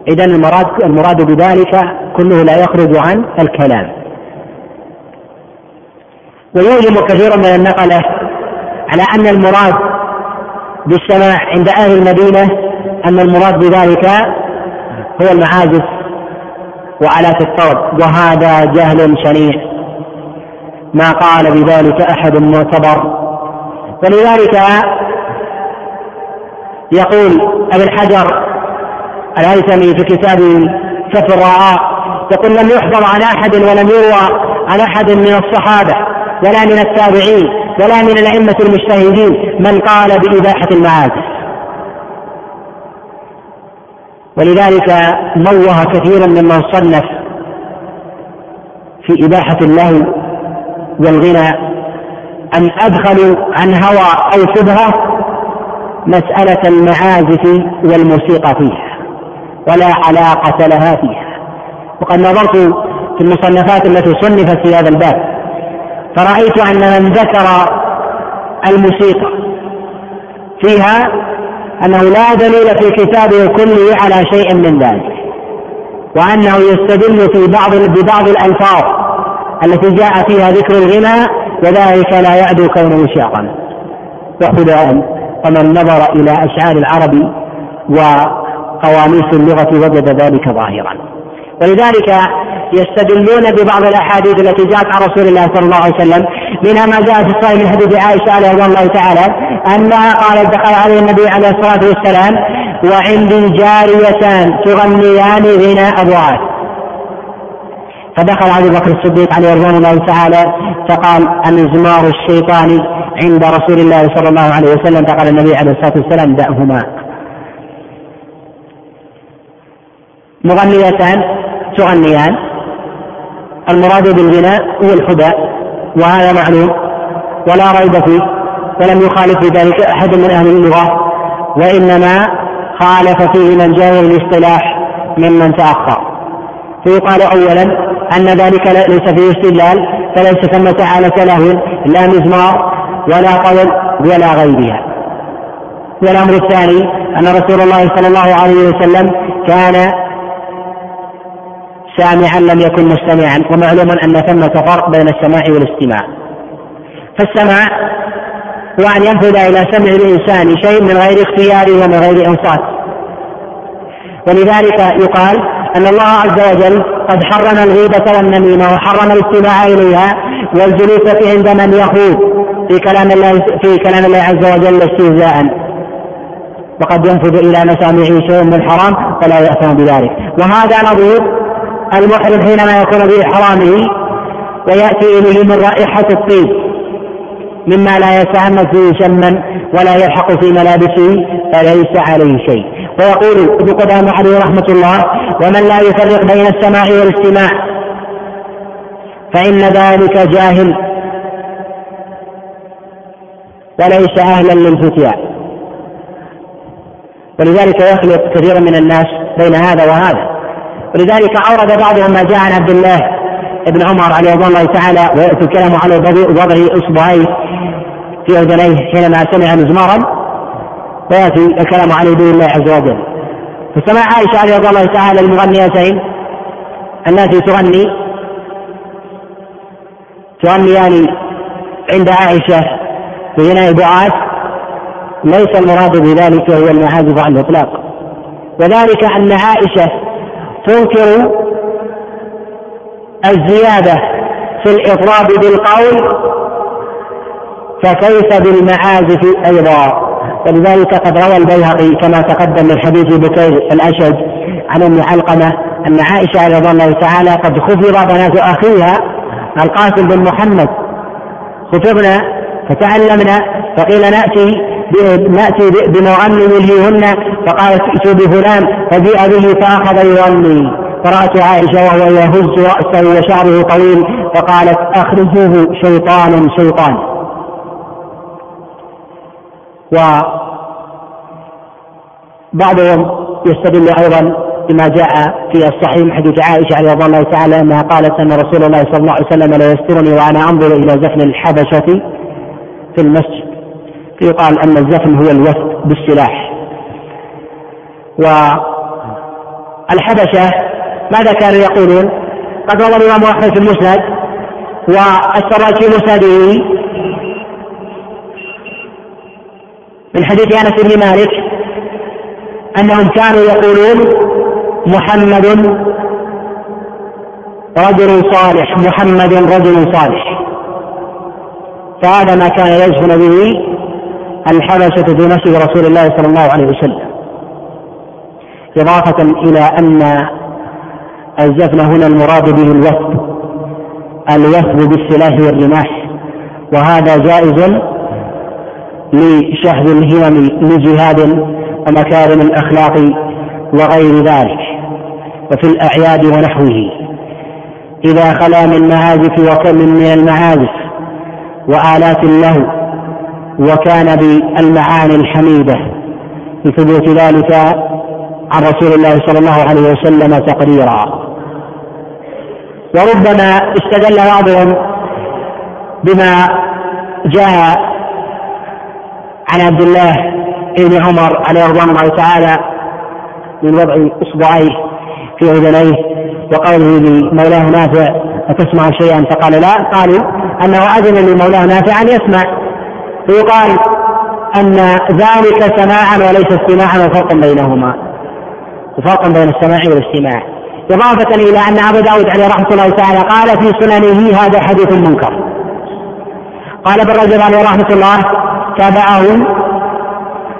إذا المراد المراد بذلك كله لا يخرج عن الكلام. ويوهم كثير من النقلة على أن المراد بالسماع عند أهل المدينة أن المراد بذلك هو المعازف وآلات الطرب. وهذا جهل شنيع. ما قال بذلك أحد معتبر ولذلك يقول ابن الحجر الهيثمي في كتاب كف الرعاء يقول لم يحفظ عن أحد ولم يروى عن أحد من الصحابة ولا من التابعين ولا من الأئمة المجتهدين من قال بإباحة المعازف ولذلك موه كثيرا ممن صنف في إباحة اللهو والغنى أن أدخلوا عن هوى أو شبهة مسألة المعازف والموسيقى فيها ولا علاقة لها فيها. وقد نظرت في المصنفات التي صنفت في هذا الباب فرأيت أن من ذكر الموسيقى فيها أنه لا دليل في كتابه كله على شيء من ذلك وأنه يستدل في بعض ببعض الألفاظ التي جاء فيها ذكر الغنى وذلك لا يعدو كونه شعرا وخداء فمن نظر إلى أشعار العرب وقواميس اللغة وجد ذلك ظاهرا. ولذلك يستدلون ببعض الأحاديث التي جاءت عن رسول الله صلى الله عليه وسلم منها ما جاء في الصحيح من حديث عائشة عليه رضي الله تعالى أنها قالت دخل عليه النبي عليه الصلاة والسلام وعندي جاريتان تغنيان غناء أبواب. فدخل أبو بكر الصديق عليه رضوان الله تعالى فقال المزمار الشيطاني عند رسول الله صلى الله عليه وسلم. فقال النبي عليه الصلاة والسلام دعهما. مغنيتان تغنيان. المراد بالغناء هو الحدى وهذا معلوم ولا ريب فيه ولم يخالف في ذلك أحد من أهل اللغة وإنما خالف فيه من جاء الاصطلاح ممن تأخر. فيقال اولا أن ذلك ليس فيه استدلال فليس ثمة آلة له لا مزمار ولا قول ولا غيرها. والأمر الثاني أن رسول الله صلى الله عليه وسلم كان سامعا لم يكن مستمعا ومعلوم أن ثمة فرق بين السماع والاستماع. فالسماع هو أن ينفذ إلى سمع الإنسان شيء من غير اختياره ومن غير إنصات. ولذلك يقال أن الله عز وجل قد حرم الغيبة والنميمة وحرم الاستماع إليها والجلوس عند من يخوض في كلام الله في كلام الله عز وجل استهزاء. وقد ينفذ إلى مسامعه شيء من الحرام فلا يأثم بذلك. وهذا نظير المحرم حينما يكون بإحرامه ويأتي إليه من رائحة الطيب مما لا يتعمد فيه شما ولا يلحق في ملابسه فليس عليه شيء. ويقول ابن قدامة عليه رحمة الله ومن لا يفرق بين السماع والاستماع فإن ذلك جاهل وليس أهلا للفتيا ولذلك يخلط كثيرا من الناس بين هذا وهذا. ولذلك أورد بعضهم ما جاء عن عبد الله بن عمر عليه الله تعالى ويأتي الكلام على وضع إصبعيه في أذنيه حينما سمع مزمارا ويأتي الكلام عليه بإذن الله عز وجل. فسمع عائشة عليه رضي الله تعالى المغنيتين التي تغني تغنيان عند عائشة بغناء دعاة ليس المراد بذلك هو المعازف على الإطلاق. وذلك أن عائشة تنكر الزيادة في الإطراب بالقول فكيف بالمعازف أيضا؟ ولذلك قد روى البيهقي كما تقدم من حديث بكير الأشج عن أم علقمة أن عائشة رضي الله تعالى قد خفض بنات أخيها القاسم بن محمد. خفضنا فتعلمنا فقيل نأتي نأتي بمغني يلهيهن. فقالت ائتوا بفلان فجيء به فأخذ يغني فرأت عائشة وهو يهز رأسه وشعره طويل فقالت أخرجوه شيطان. شيطان وبعضهم يستدل أيضا بما جاء في الصحيح حديث عائشة رضي الله تعالى أنها قالت أن رسول الله صلى الله عليه وسلم لا يسترني وأنا أنظر إلى زفن الحبشة في المسجد. فيقال أن الزفن هو الوثب بالسلاح. والحبشة ماذا كانوا يقولون؟ قد روى الإمام أحمد في المسند والسراج في مسنده من حديث أنس بن مالك أنهم كانوا يقولون محمد رجل صالح محمد رجل صالح. فهذا ما كان يزفن به الحبشة في مسجد رسول الله صلى الله عليه وسلم. إضافة إلى أن الزفن هنا المراد به الوثب الوثب بالسلاح والرماح وهذا جائز لشهد الهمم لجهاد ومكارم الأخلاق وغير ذلك وفي الأعياد ونحوه. إذا خلا من معازف وكم من المعازف وآلات له وكان بالمعاني الحميدة لثبوت ذلك عن رسول الله صلى الله عليه وسلم تقريرا. وربما استدل بعضهم بما جاء عن عبد الله بن عمر عليه رضوان الله تعالى من وضع إصبعيه في أذنيه وقوله لمولاه نافع أتسمع شيئا؟ فقال لا. قالوا أنه أذن لمولاه نافع أن يسمع. فيقال أن ذلك سماعا وليس استماعا وفرق بينهما. وفرق بين السماع والاستماع. إضافة إلى أن أبا داود عليه رحمة الله تعالى قال في سننه هذا حديث منكر قال ابن رجب عليه رحمة الله تابعه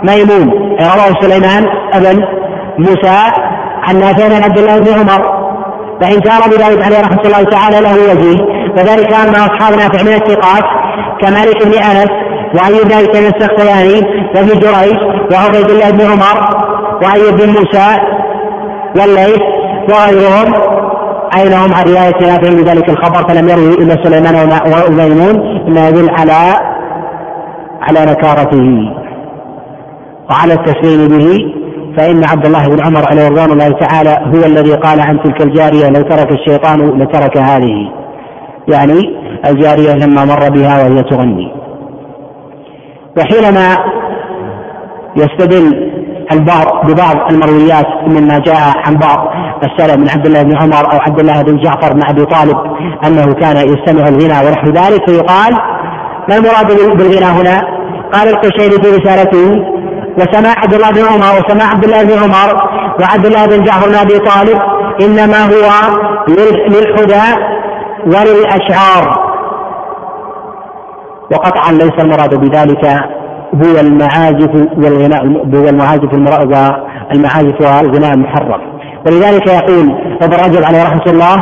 ميمون رواه سليمان أبن موسى عن نافع عن عبد الله بن عمر. فإن كان أبو داود عليه رحمة الله تعالى له وجيه. وذلك أن أصحاب نافع من الثقات كمالك بن أنس وأيوب بن كان السختياني وابن جريج وعبيد الله بن عمر وأيوب بن موسى والليث وغيرهم. أين هم؟ عن رواية نافع بذلك الخبر. فلم يروي إلا سليمان وميمون مما يدل على على نكارته. وعلى التسليم به. فإن عبد الله بن عمر عليه رضوان الله تعالى هو الذي قال عن تلك الجارية لو ترك الشيطان لترك هذه. يعني الجارية لما مر بها وهي تغني. وحينما يستدل البعض ببعض المرويات مما جاء عن بعض السلف من عبد الله بن عمر أو عبد الله بن جعفر بن أبي طالب أنه كان يستمع الغنى ونحو ذلك فيقال ما المراد بالغنى هنا؟ قال القشيري في رسالته وسماع عبد الله بن عمر وسماع عبد الله بن عمر وعبد الله بن جعفر بن أبي طالب إنما هو للحدى وللأشعار وقطعا ليس المراد بذلك هو المعازف والغناء هو المعازف والمعازف والغناء المحرم. ولذلك يقول ابن رجب عليه رحمة الله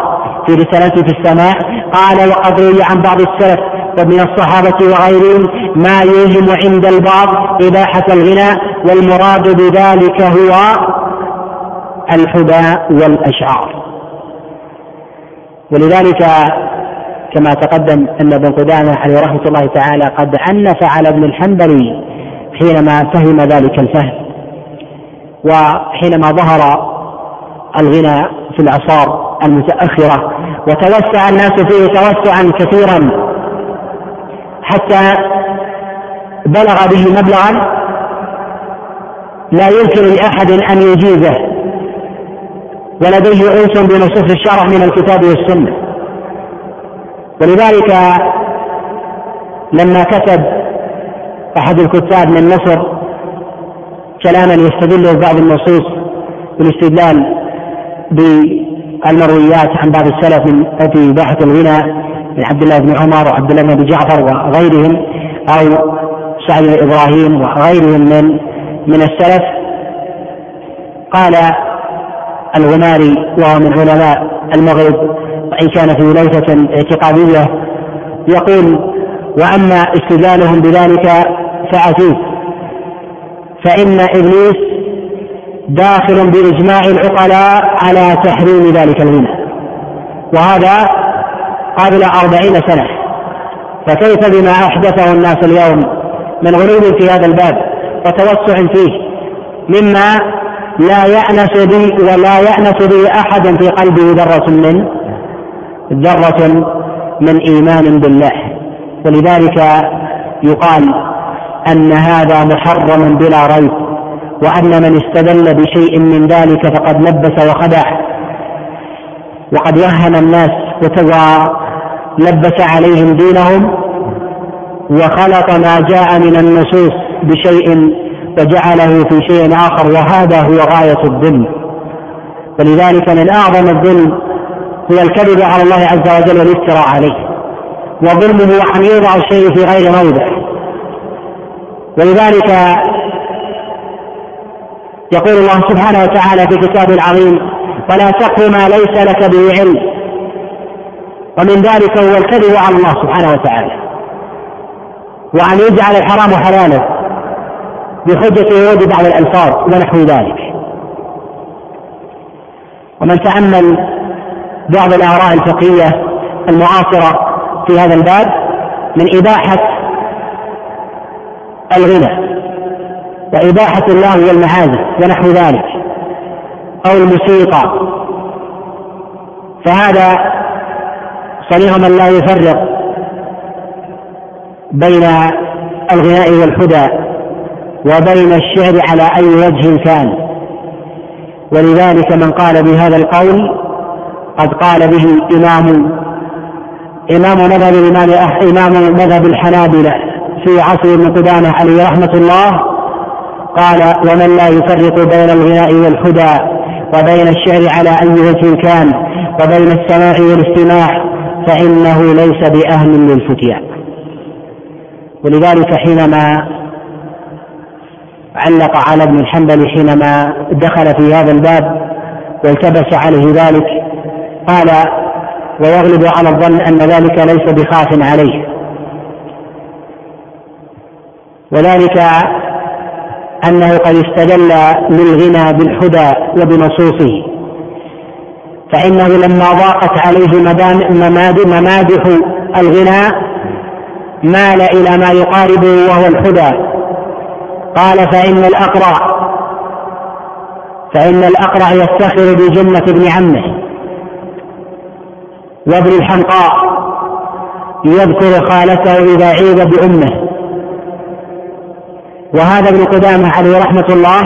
في رسالته في السماع قال وقد روي عن بعض السلف ومن الصحابة وغيرهم ما يوهم عند البعض إباحة الغناء والمراد بذلك هو الحدى والأشعار. ولذلك كما تقدم أن ابن قدامة عليه رحمة الله تعالى قد عنف على ابن الحنبلي حينما فهم ذلك الفهم وحينما ظهر الغنى في الأعصار المتأخرة وتوسع الناس فيه توسعا كثيرا حتى بلغ به مبلغا لا يمكن لأحد أن يجيزه ولديه أنس بنصوص الشرع من الكتاب والسنة. ولذلك لما كتب أحد الكتاب من مصر كلاما يستدل بعض النصوص بالاستدلال بالمرويات عن بعض السلف من في إباحة الغنى من عبد الله بن عمر وعبد الله بن جعفر وغيرهم أو سعد بن إبراهيم وغيرهم من من السلف. قال الغماري وهو من علماء المغرب وإن كان في ليثة اعتقادية يقول وأما استدلالهم بذلك فعزيز فإن إبليس داخل بإجماع العقلاء على تحريم ذلك الغنى وهذا قبل أربعين سنة. فكيف بما أحدثه الناس اليوم من غلو في هذا الباب وتوسع فيه مما لا يأنس بي ولا يأنس به أحد في قلبه ذرة من ذرة من إيمان بالله. ولذلك يقال أن هذا محرم بلا ريب وأن من استدل بشيء من ذلك فقد لبس وخدع. وقد وهن الناس ولبس عليهم دينهم وخلط ما جاء من النصوص بشيء وجعله في شيء آخر وهذا هو غاية الظلم. ولذلك من أعظم الظلم هو الكذب على الله عز وجل والافتراء عليه وظلمه أن يوضع الشيء في غير موضع. ولذلك يقول الله سبحانه وتعالى في كتابه العظيم ولا تقف ما ليس لك به علم. ومن ذلك هو الكذب على الله سبحانه وتعالى. وأن يجعل الحرام حلالا بحجة ورود بعض الألفاظ ونحو ذلك. ومن تأمل بعض الآراء الفقهية المعاصرة في هذا الباب من إباحة الغنى وإباحة الله والمعازف ونحو ذلك أو الموسيقى. فهذا صريح من لا يفرق بين الغناء والهدى وبين الشعر على أي وجه كان. ولذلك من قال بهذا القول قد قال به إمام إمام مذهب الإمام إمام مذهب الحنابلة في عصر ابن قدامة عليه رحمة الله قال ومن لا يفرق بين الغناء والهدى وبين الشعر على أي وجه كان وبين السماع والاستماع فإنه ليس بأهل للفتيان ولذلك حينما علق على ابن الحنبل حينما دخل في هذا الباب والتبس عليه ذلك قال ويغلب على الظن أن ذلك ليس بخاف عليه. وذلك أنه قد استدل للغنى بالهدى وبنصوصه. فإنه لما ضاقت عليه ممادح الغنى مال إلى ما يقاربه وهو الهدى قال فإن الأقرع فإن الأقرع يفتخر بجنة ابن عمه. وابن الحمقاء يذكر خالته إذا عيد بأمه. وهذا ابن قدامة عليه رحمة الله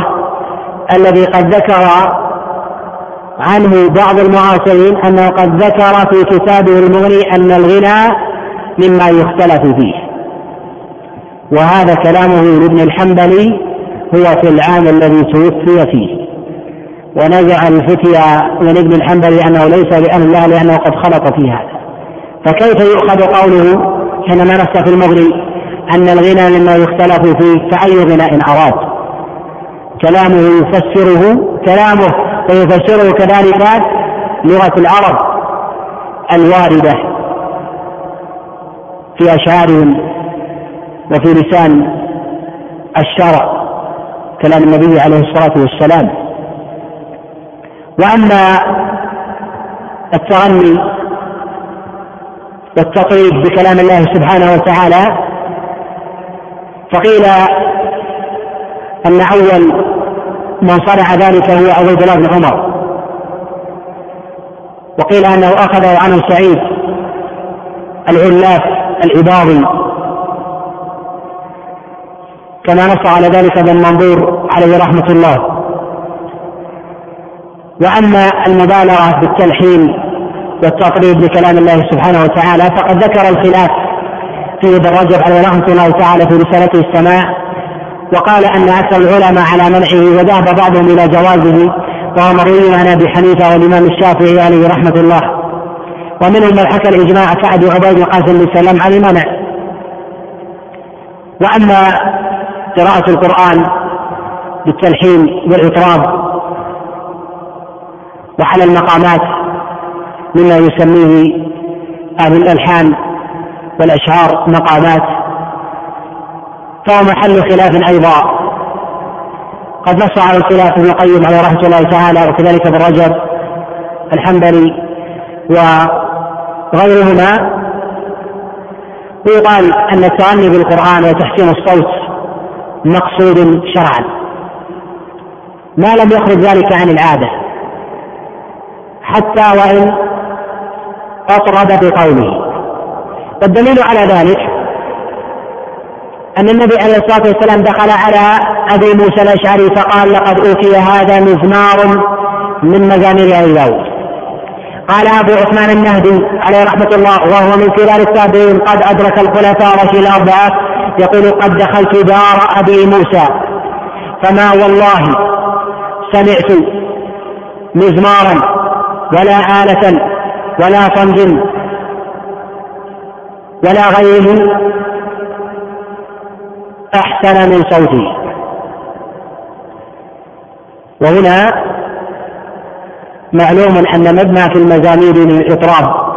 الذي قد ذكر عنه بعض المعاصرين أنه قد ذكر في كتابه المغني أن الغنى مما يختلف فيه. وهذا كلامه لابن الحنبلي هو في العام الذي توفي فيه. ونزع الفتيا من ابن الحنبلي انه ليس بأهل الله لأنه قد خلط في هذا. فكيف يؤخذ قوله حينما نص في المغني أن الغنى مما يختلف فيه فأي غناء أراد؟ كلامه يفسره كلامه ويفسره كذلك لغة العرب الواردة في اشعارهم وفي لسان الشرع كلام النبي عليه الصلاة والسلام. وأما التغني والتطريب بكلام الله سبحانه وتعالى فقيل أن أول من صنع ذلك هو عبيد الله بن عمر. وقيل أنه أخذه عنه سعيد العلاف العباضي. كما نص على ذلك ابن منظور عليه رحمة الله. وأما المبالغة بالتلحين والتقريب لكلام الله سبحانه وتعالى فقد ذكر الخلاف في ابن رجب عليه رحمة الله تعالى في رسالته السماع وقال أن أكثر العلماء على منعه وذهب بعضهم إلى جوازه وهو مروي عن أبي حنيفة والإمام الشافعي عليه رحمة الله. ومنهم من حكى الإجماع كعب عبيد وقاسم بن سلام على المنع. وأما قراءة القرآن بالتلحين والإطراب وعلى المقامات مما يسميه أهل الألحان والأشعار مقامات فهو محل خلاف أيضا. قد نص على الخلاف ابن القيم عليه رحمة الله تعالى وكذلك ابن رجب الحنبلي وغيرهما ويقال أن التغني بالقرآن وتحسين الصوت مقصود شرعا. ما لم يخرج ذلك عن العادة. حتى وإن أطرد بقوله والدليل على ذلك أن النبي عليه الصلاة والسلام دخل على أبي موسى الأشعري فقال لقد أوتي هذا مزمار من مزامير أبي داود. قال أبو عثمان النهدي عليه رحمة الله وهو من كبار التابعين قد أدرك الخلفاء الراشدين الأربعة يقول قد دخلت دار أبي موسى. فما والله سمعت مزمارا ولا آلة ولا طنج ولا غيره أحسن من صوتي وهنا معلوم أن مبنى في المزامير للإطراب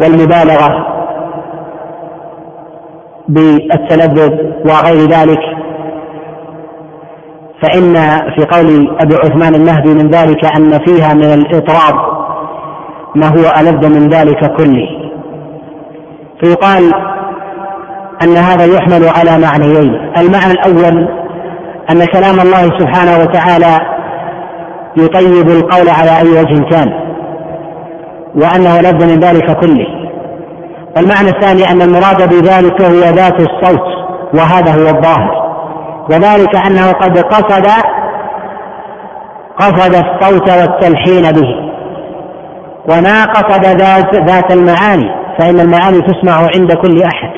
والمبالغة بالتلذذ وغير ذلك. فإن في قول أبي عثمان النهدي من ذلك أن فيها من الإطراب ما هو ألذ من ذلك كله. فيقال أن هذا يحمل على معنيين. المعنى الأول أن كلام الله سبحانه وتعالى يطيب القول على أي وجه كان وأنه لذ من ذلك كله. والمعنى الثاني أن المراد بذلك هو ذات الصوت وهذا هو الظاهر. وذلك أنه قد قصد قصد الصوت والتلحين به. وما قصد ذات, ذات المعاني فإن المعاني تسمع عند كل أحد.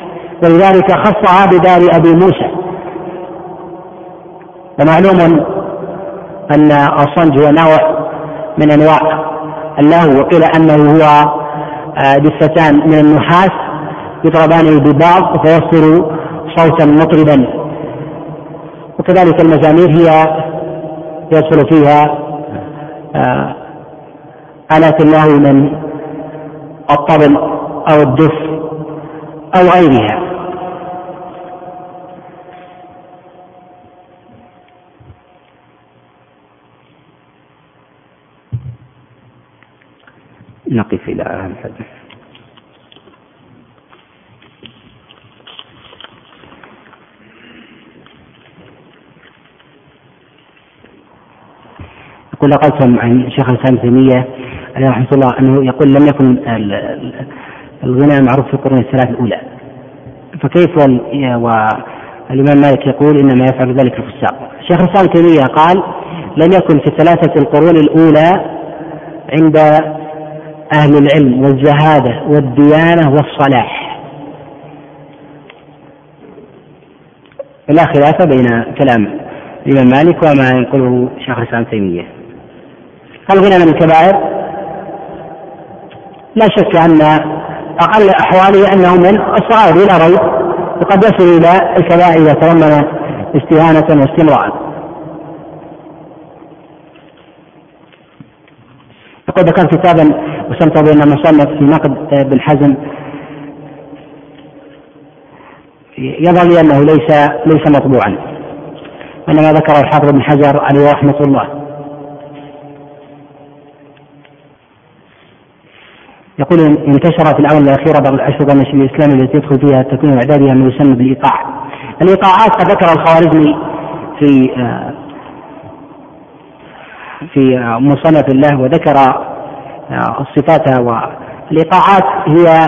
ولذلك خصها بدار أبي موسى. ومعلوم أن الصنج هو نوع من أنواع اللهو وقيل أنه هو دفتان من النحاس يضربان ببعض فيصدر صوتا مطربا. وكذلك المزامير هي يدخل فيها آه، آلات اللهو من الطبل أو الدف أو غيرها. نقف إلى هذا الحديث. يقول نقلتم عن شيخ الإسلام تيمية عليه رحمة الله أنه يقول لم يكن الغنى معروف في القرون الثلاث الأولى. فكيف والامام مالك يقول إنما يفعل ذلك الفساق؟ شيخ الإسلام تيمية قال لم يكن في الثلاثه القرون الأولى عند أهل العلم والزهادة والديانة والصلاح. لا خلاف بين كلام الإمام مالك وما ينقله شيخ الإسلام تيمية. الغنى من الكبائر؟ لا شك أن أقل أحواله أنه من الصغائر بلا ريب وقد يصل إلى الكبائر إذا تضمن استهانة واستمرارا يقول ذكرت كتابا وسمت بين المصنف في نقد ابن حزم يظهر لي أنه ليس ليس مطبوعا. إنما ذكره الحافظ ابن حجر عليه رحمة الله. يقول انتشر في الاونه الأخيرة بعض الاشرطه النشر الإسلامي التي يدخل فيها التكوين واعدادها ما يسمى بالإيقاع. الإيقاعات قد ذكر الخوارزمي في في مصنف الله وذكر الصفات والإيقاعات هي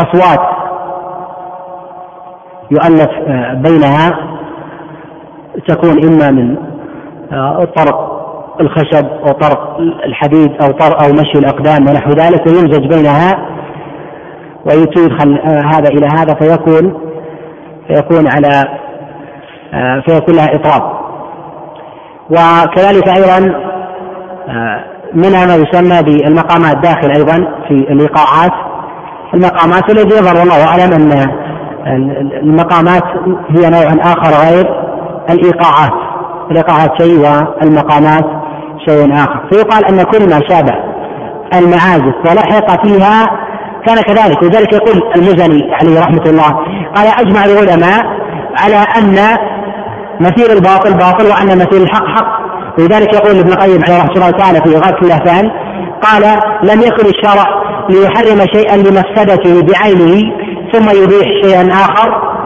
أصوات يؤلف بينها تكون إما من طرق الخشب أو طرق الحديد أو طرق أو مشي الأقدام ونحو ذلك ويمزج بينها ويدخل هذا إلى هذا فيكون فيكون على فيكون لها إطراب. وكذلك أيضا منها ما يسمى بالمقامات داخل أيضا في الإيقاعات المقامات الذي يظهر والله أعلم أن المقامات هي نوع آخر غير الإيقاعات. الإيقاعات شيء والمقامات شيء آخر. فيقال أن كل ما شابه المعازف ولحق فيها كان كذلك. ولذلك يقول المزني عليه رحمة الله قال أجمع العلماء على أن مثير الباطل باطل وأن مثير الحق حق. ولذلك يقول ابن القيم عليه رحمة الله تعالى في إغاثة الأهفان قال لم يكن الشرع ليحرم شيئا لمفسدته بعينه ثم يبيح شيئا آخر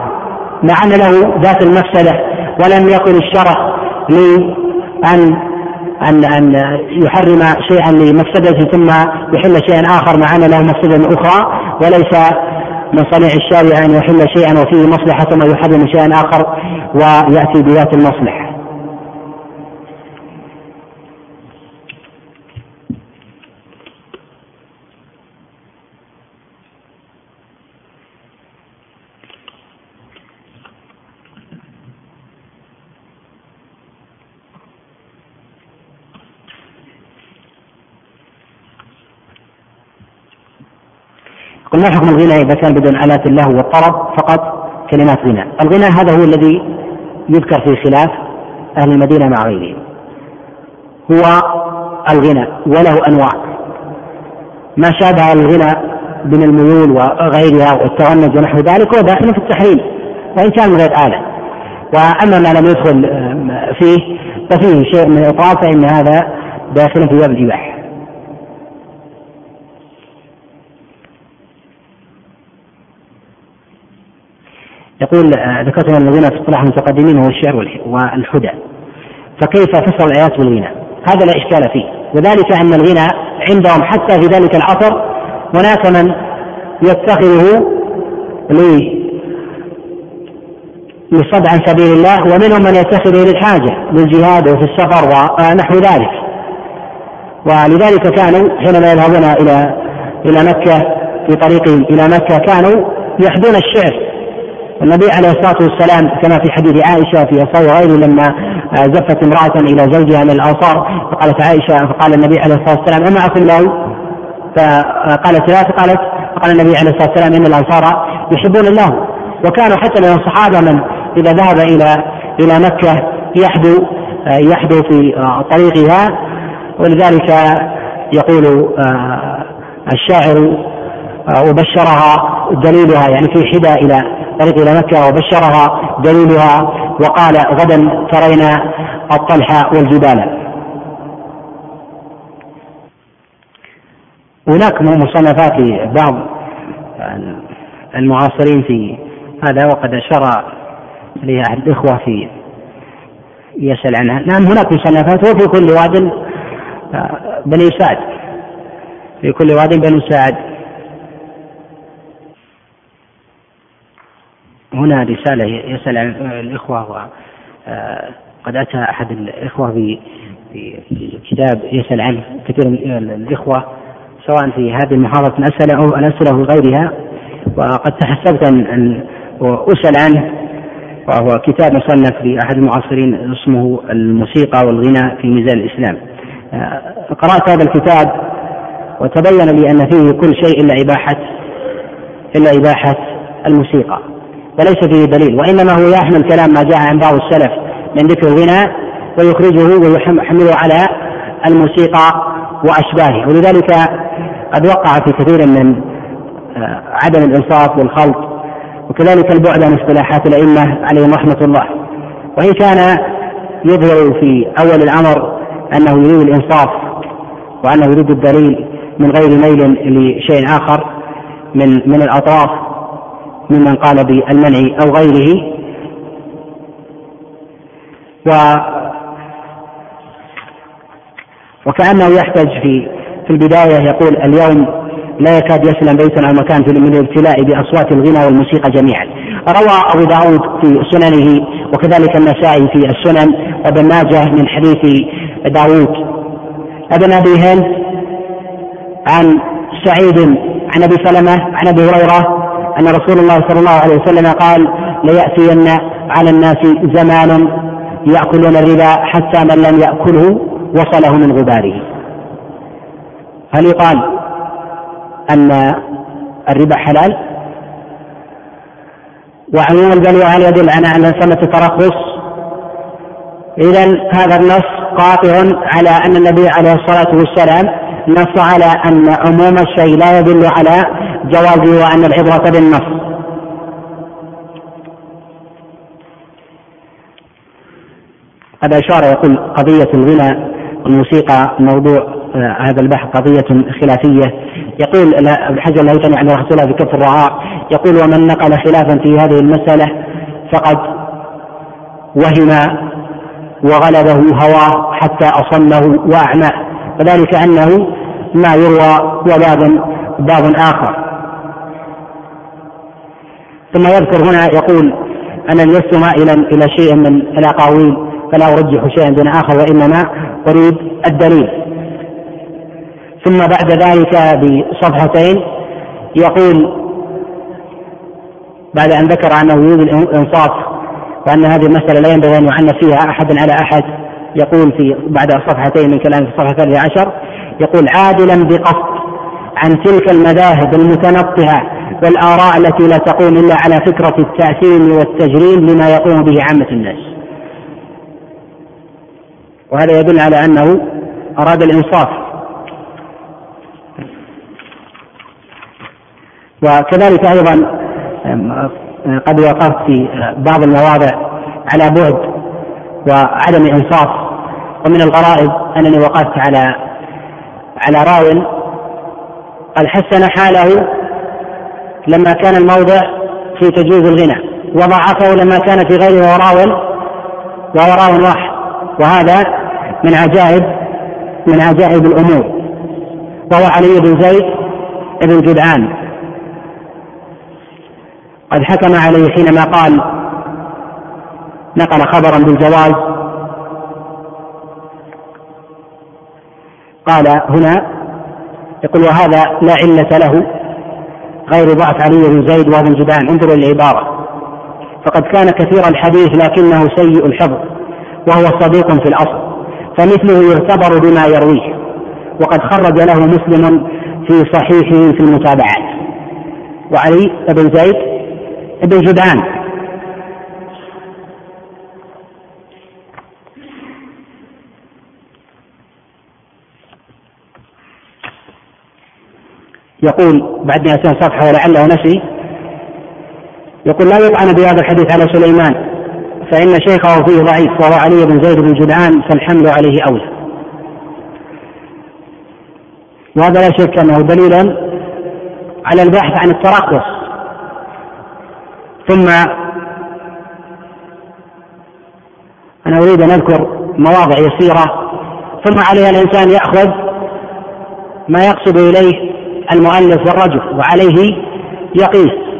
مع أن له ذات المفسدة. ولم يكن الشرع لأن أن أن يحرم شيئا لمفسدته ثم يحل شيئا آخر مع أن له مفسدة أخرى وليس من صنيع الشارع أن يحل شيئا وفيه مصلحة ثم يحرم شيئا آخر ويأتي بذات المصلحة. ما حكم الغنى إذا كان بدون آلات اللهو والطرب فقط كلمات غنى؟ الغنى هذا هو الذي يذكر في خلاف أهل المدينة مع غيرهم. هو الغنى وله أنواع. ما شابه الغنى من الميول وغيرها والتغنج ونحو ذلك هو داخل في التحريم وإن كان من غير آلة. وأما ما لم يدخل فيه ففيه شيء من الإطراف فإن هذا داخل في باب الإباحة يقول آه، ذكرت أن الغنى في اصطلاح المتقدمين هو الشعر والحدى. فكيف فسر الآيات بالغنى؟ هذا لا إشكال فيه. وذلك أن الغنى عندهم حتى في ذلك العصر هناك من يتخذه لصد عن سبيل الله ومنهم من يتخذه للحاجة للجهاد وفي السفر ونحو ذلك. ولذلك كانوا حينما يذهبون إلى إلى مكة في طريقهم إلى مكة كانوا يحدون الشعر. النبي عليه الصلاة والسلام كما في حديث عائشة في صحيح غيره لما زفت امرأة إلى زوجها من الأنصار فقالت عائشة فقال النبي عليه الصلاة والسلام أما اكن له فقالت لا. فقالت فقال النبي عليه الصلاة والسلام إن الأنصار يحبون الله. وكانوا حتى من الصحابة من إذا ذهب إلى إلى مكة يحدو يحدو في طريقها ولذلك يقول آه، الشاعر وبشرها دليلها يعني في حدى إلى طريق إلى مكة وبشرها دليلها وقال غدا ترينا الطلح والجبال. هناك مصنفات لبعض المعاصرين في هذا وقد أشار إليها أحد الإخوة في يسأل عنها، نعم هناك مصنفات وفي كل واد آه، بني سعد. في كل واد بني سعد. هنا رسالة يسأل عن الإخوة وقد أتى أحد الإخوة في كتاب يسأل عنه كثير من الإخوة سواء في هذه المحاضرة. الأسئلة أو الأسئلة في غيرها. وقد تحسبت أن أسأل عنه وهو كتاب مصنف لأحد المعاصرين اسمه الموسيقى والغنى في ميزان الإسلام. قرأت هذا الكتاب وتبين لي أن فيه كل شيء إلا إباحة إلا إباحة الموسيقى. وليس فيه دليل وإنما هو يحمل كلام ما جاء عن بعض السلف من ذكر الغنى ويخرجه ويحمله على الموسيقى وأشباهه. ولذلك قد وقع في كثير من آه، عدم الإنصاف والخلط وكذلك البعد عن اصطلاحات الأئمة عليهم رحمة الله. وإن كان يظهر في أول الأمر أنه يريد الإنصاف وأنه يريد الدليل من غير ميل لشيء آخر من من الأطراف ممن قال بالمنع أو غيره. و وكأنه يحتج في في البداية يقول اليوم لا يكاد يسلم بيت أو مكان في من الابتلاء بأصوات الغنى والموسيقى جميعا. روى أبو داود في سننه وكذلك النسائي في السنن وابن ماجه من حديث داود. ابن أبي هند عن سعيد عن أبي سلمة عن أبي هريرة أن رسول الله صلى الله عليه وسلم قال ليأتين على الناس زمان يأكلون الربا حتى من لم يأكله وصله من غباره هل يقال أن الربا حلال؟ وعموم البلوى هل يدل على أن ثمة الترخص؟ إذا هذا النص قاطع على أن النبي عليه الصلاة والسلام نص على أن عموم الشيء لا يدل على جوازه وأن العبرة بالنص. هذا إشارة يقول قضية الغنى والموسيقى موضوع آه، هذا البحث قضية خلافية. يقول ابن حجر الهيثمي عن رسول الله في كف الرعاء يقول ومن نقل خلافا في هذه المسألة فقد وهم وغلبه هواه حتى أصمه وأعماه وذلك أنه ما يروى هو باب باب آخر. ثم يذكر هنا يقول أن لست مائلا إلى شيء من الأقاويل فلا أرجح شيئا دون آخر وإنما أريد الدليل. ثم بعد ذلك بصفحتين يقول بعد أن ذكر أنه يريد الإنصاف وأن هذه المسألة لا ينبغي أن يعنف فيها أحد على أحد يقول في بعد صفحتين من كلام في الصفحة الثالثة عشر يقول عادلا بقصد عن تلك المذاهب المتنطهة والآراء التي لا تقوم إلا على فكرة التأثيم والتجريم لما يقوم به عامة الناس. وهذا يدل على أنه أراد الإنصاف. وكذلك أيضا قد وقفت في بعض المواضع على بعد وعدم إنصاف. ومن الغرائب أنني وقفت على على راو قد حسن حاله لما كان الموضع في تجويز الغنى وضعفه لما كان في غيره وراو وهو راو واحد. وهذا من عجائب من عجائب الأمور. وهو علي بن زيد بن جدعان. قد حكم عليه حينما قال نقل خبرا بالجواز. قال هنا يقول وهذا لا علة له. غير ضعف علي بن زيد وابن جدعان انظروا العبارة فقد كان كثير الحديث لكنه سيء الحفظ وهو صديق في الأصل فمثله يعتبر بما يرويه. وقد خرج له مسلم في صحيحه في المتابعات وعلي بن زيد بن جدعان يقول بعد 200 صفحة ولعله نسي يقول لا يطعن بهذا الحديث على سليمان فإن شيخه فيه ضعيف وهو علي بن زيد بن جدعان فالحمل عليه أولى. وهذا لا شك أنه دليل على البحث عن الترخص ثم أنا أريد أن أذكر مواضع يسيرة ثم عليها الإنسان يأخذ ما يقصد إليه المؤلف والرجل وعليه يقيس.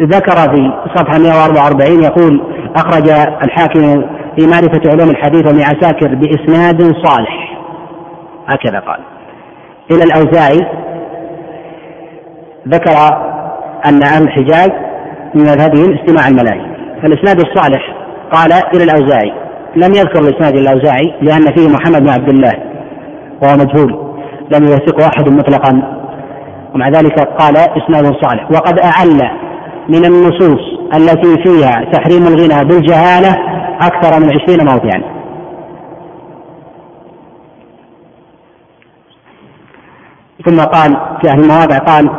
ذكر في صفحة 144 يقول أخرج الحاكم في معرفة علوم الحديث وابن عساكر بإسناد صالح. هكذا قال. إلى الأوزاعي ذكر أن أهل الحجاز من مذهبهم استماع الملاهي فالإسناد الصالح قال إلى الأوزاعي. لم يذكر الإسناد الأوزاعي لأن فيه محمد بن عبد الله وهو مجهول. لم يوثقه أحد مطلقا. ومع ذلك قال إسناد صالح. وقد أعل من النصوص التي فيها تحريم الغنى بالجهالة أكثر من عشرين موضعا ثم قال في أهل المواضع قال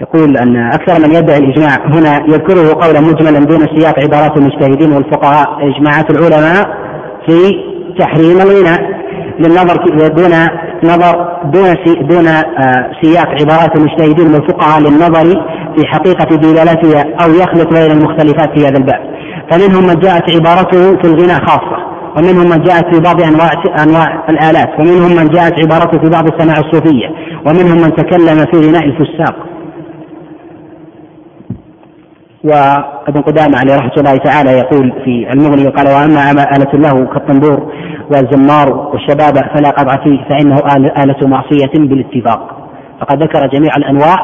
يقول أن أكثر من يدعي الإجماع هنا يذكره قولا مجملا دون سياق عبارات المجتهدين والفقهاء إجماعات العلماء في تحريم الغنى. للنظر دون نظر دون دون آه، سياق عبارات المجتهدين والفقهاء للنظر في حقيقة دلالتها أو يخلط بين المختلفات في هذا الباب. فمنهم من جاءت عبارته في الغناء خاصة ومنهم من جاءت في بعض أنواع أنواع الآلات ومنهم من جاءت عبارته في بعض السماع الصوفية ومنهم من تكلم في غناء الفساق. وابن قدامة عليه رحمة الله تعالى يقول في المغني قال وأما آلة له كالطنبور والزمار والشباب فلا قطع فيه فإنه آلة معصية بالاتفاق. فقد ذكر جميع الأنواع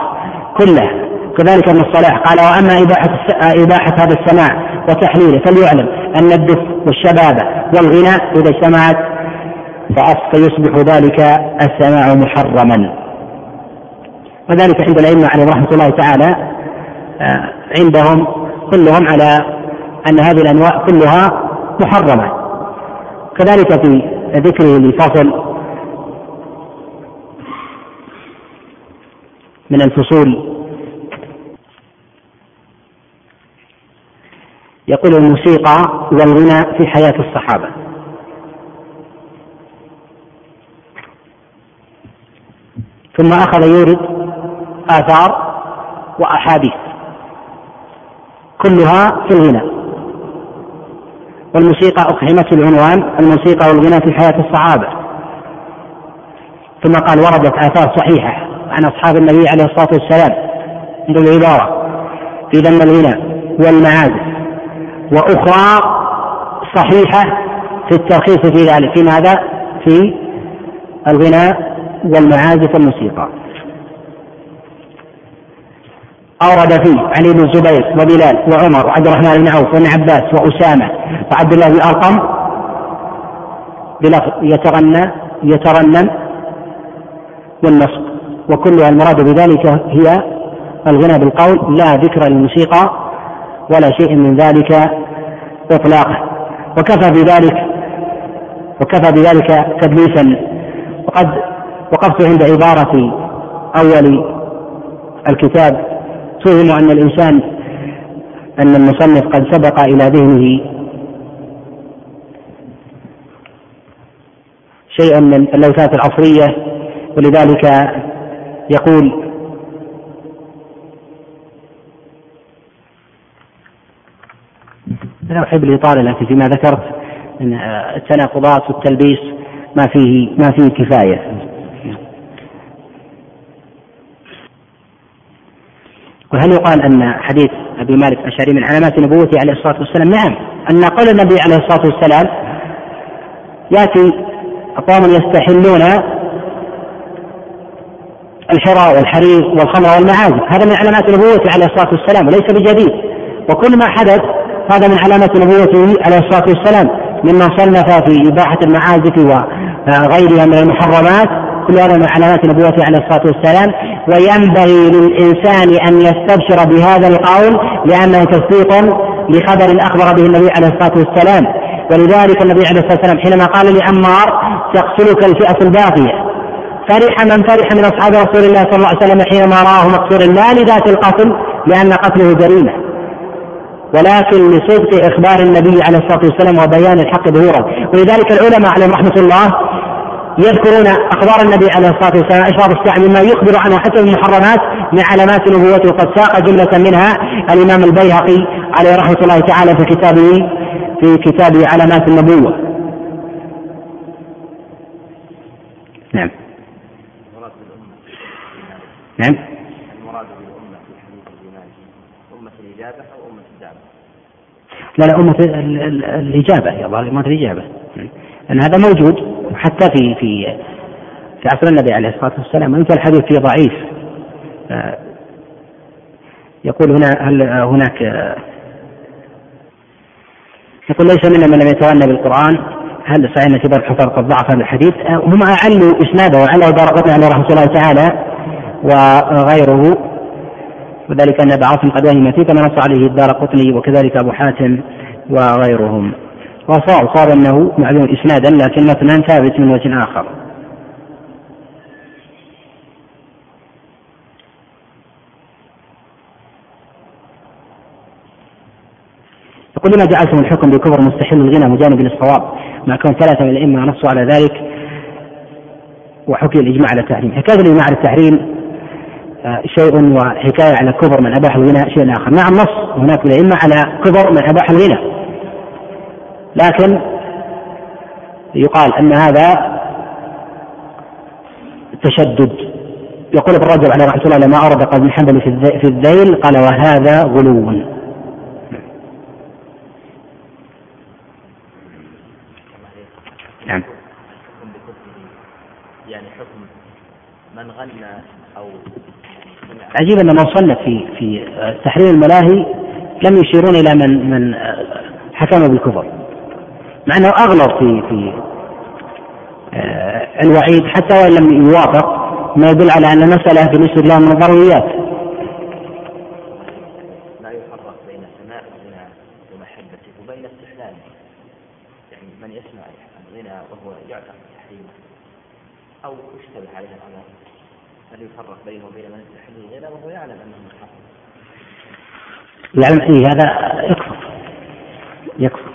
كلها. كذلك ابن الصلاح قال وأما إباحة, إباحة هذا السماع وتحليله فليعلم أن الدف والشباب والغناء إذا اجتمعت فيصبح ذلك السماع محرما. وذلك عند الأئمة عليهم رحمة الله تعالى عندهم كلهم على أن هذه الأنواع كلها محرمة. كذلك في ذكره لفصل من الفصول. يقول الموسيقى والغنى في حياة الصحابة. ثم أخذ يورد آثار وأحاديث. كلها في الغنى. والموسيقى أقحمت العنوان الموسيقى والغنى في حياة الصحابة. ثم قال وردت آثار صحيحة عن أصحاب النبي عليه الصلاة والسلام عند العبارة في ذم الغنى والمعازف وأخرى صحيحة في الترخيص في ذلك. في ماذا؟ في الغناء والمعازف والموسيقى. أورد فيه علي بن الزبير وبلال وعمر وعبد الرحمن بن عوف وابن عباس وأسامة وعبد الله بن أرقم بلفظ يتغنى يترنم والنصب. وكلها المراد بذلك هي الغنى بالقول لا ذكر للموسيقى ولا شيء من ذلك إطلاقا. وكفى بذلك وكفى بذلك تدليسا. وقد وقفت عند عبارة أول الكتاب توهم أن الإنسان أن المصنف قد سبق إلى ذهنه شيئا من اللوثات العصرية ولذلك يقول لا أحب الإطالة لكن فيما ذكرت من التناقضات والتلبيس ما فيه ما فيه كفاية. وهل يقال أن حديث أبي مالك الأشعري من علامات نبوته عليه الصلاة والسلام؟ نعم. أن قول النبي عليه الصلاة والسلام يأتي أقوام يستحلون الحراء والحرير والخمر والمعازف. هذا من علامات نبوته عليه الصلاة والسلام وليس بجديد. وكل ما حدث هذا من علامات نبوته عليه الصلاة والسلام. مما صنف في إباحة المعازف وغيرها من المحرمات كل هذا من علامات نبوته عليه الصلاة والسلام. وينبغي للإنسان أن يستبشر بهذا القول لأنه تصديق لخبر أخبر به النبي عليه الصلاة والسلام. ولذلك النبي عليه الصلاة والسلام حينما قال لعمار تقتلك الفئة الباقية. فرح من فرح من أصحاب رسول الله صلى الله عليه وسلم حينما رآه مقتولا لا لذات القتل لأن قتله جريمة. ولكن لصدق إخبار النبي عليه الصلاة والسلام وبيان الحق ظهورا. ولذلك العلماء عليهم رحمة الله يذكرون أخبار النبي عليه الصلاة والسلام اشراط الساعة مما يخبر عنها حتى المحرمات من علامات نبوته وقد ساق جملة منها الإمام البيهقي عليه رحمة الله تعالى في كتابه في كتابه علامات النبوة. نعم. نعم. المراد بالأمة في حديث الإيمان أمة الإجابة أو أمة الدعوة؟ لا لا أمة الإجابة يا أمة الإجابة. لأن هذا موجود حتى في في في عصر النبي عليه الصلاة والسلام. وإن كان الحديث فيه ضعيف يقول هنا هل هناك يقول ليس منا من لم يتغنى بالقرآن. هل صحيح أن كبار الحفاظ قد ضعف هذا الحديث؟ هم أعلوا إسناده دار قطني عليه رحمه الله تعالى وغيره. وذلك أن عاصم قد وهم فيه كما نص عليه الدار قطني وكذلك أبو حاتم وغيرهم. وصار صار أنه معلوم إسنادا لكن مثلا ثابت من وجه آخر. يقول لما جعلتم الحكم بكفر مستحيل الغنى مجانب للصواب. مع كون ثلاثة من الأئمة نصوا على ذلك وحكي الإجماع على التحريم. حكاية الإجماع على التحريم آه، شيء وحكاية على كفر من أباح الغنى شيء آخر. نعم نص هناك الأئمة على كفر من أباح الغنى. لكن يقال أن هذا تشدد. يقول ابن رجب عليه رحمة الله لما أورد قال ابن حنبل في الذيل قال وهذا غلو. نعم. يعني حكم من غنى أو عجيب أن من صنف في في تحريم الملاهي لم يشيرون إلى من من حكم بالكفر. مع أنه أغلظ في في آه، الوعيد حتى وإن لم يوافق ما يدل على أن المسألة بالنسبة له من الضروريات لا يفرق بين سماع الغنى ومحبته وبين استحلاله يعني من يسمع الغنى وهو يعتقد تحريمه أو يشتبه عليه الأمر هل يفرق بينه وبين من يستحل الغنى وهو يعلم أنه محرم يعلم يعني هذا يكفر يكفر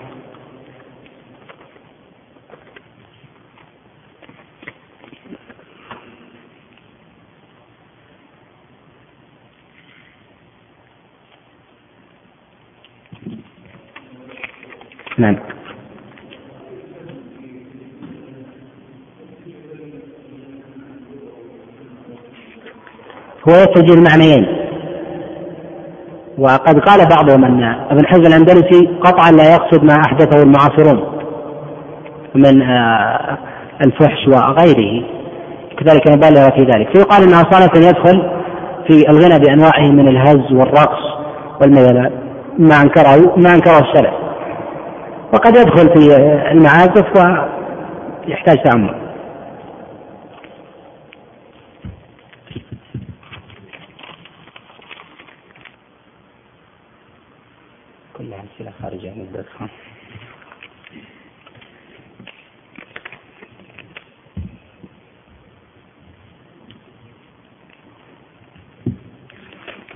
نعم. هو يتجه المعنيين. وقد قال بعضهم أن ابن حزم الأندلسي قطعا لا يقصد ما أحدثه المعاصرون من آه، الفحش وغيره. كذلك مبالغه في ذلك. فيقال انها صنف يدخل في الغنى بأنواعه من الهز والرقص والميلان ما أنكره ما أنكره السلف. وقد يدخل في المعازف ويحتاج تأمل. كلها أمثلة خارجة عن الدرس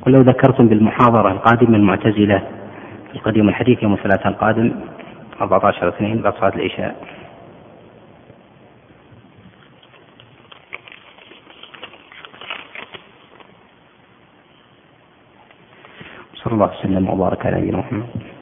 ولو ذكرتم بالمحاضرة القادمة المعتزلة القديم الحديث يوم الثلاثاء القادم 14 اثنين بعد صلاة العشاء. صلى الله وسلم وبارك على نبينا محمد.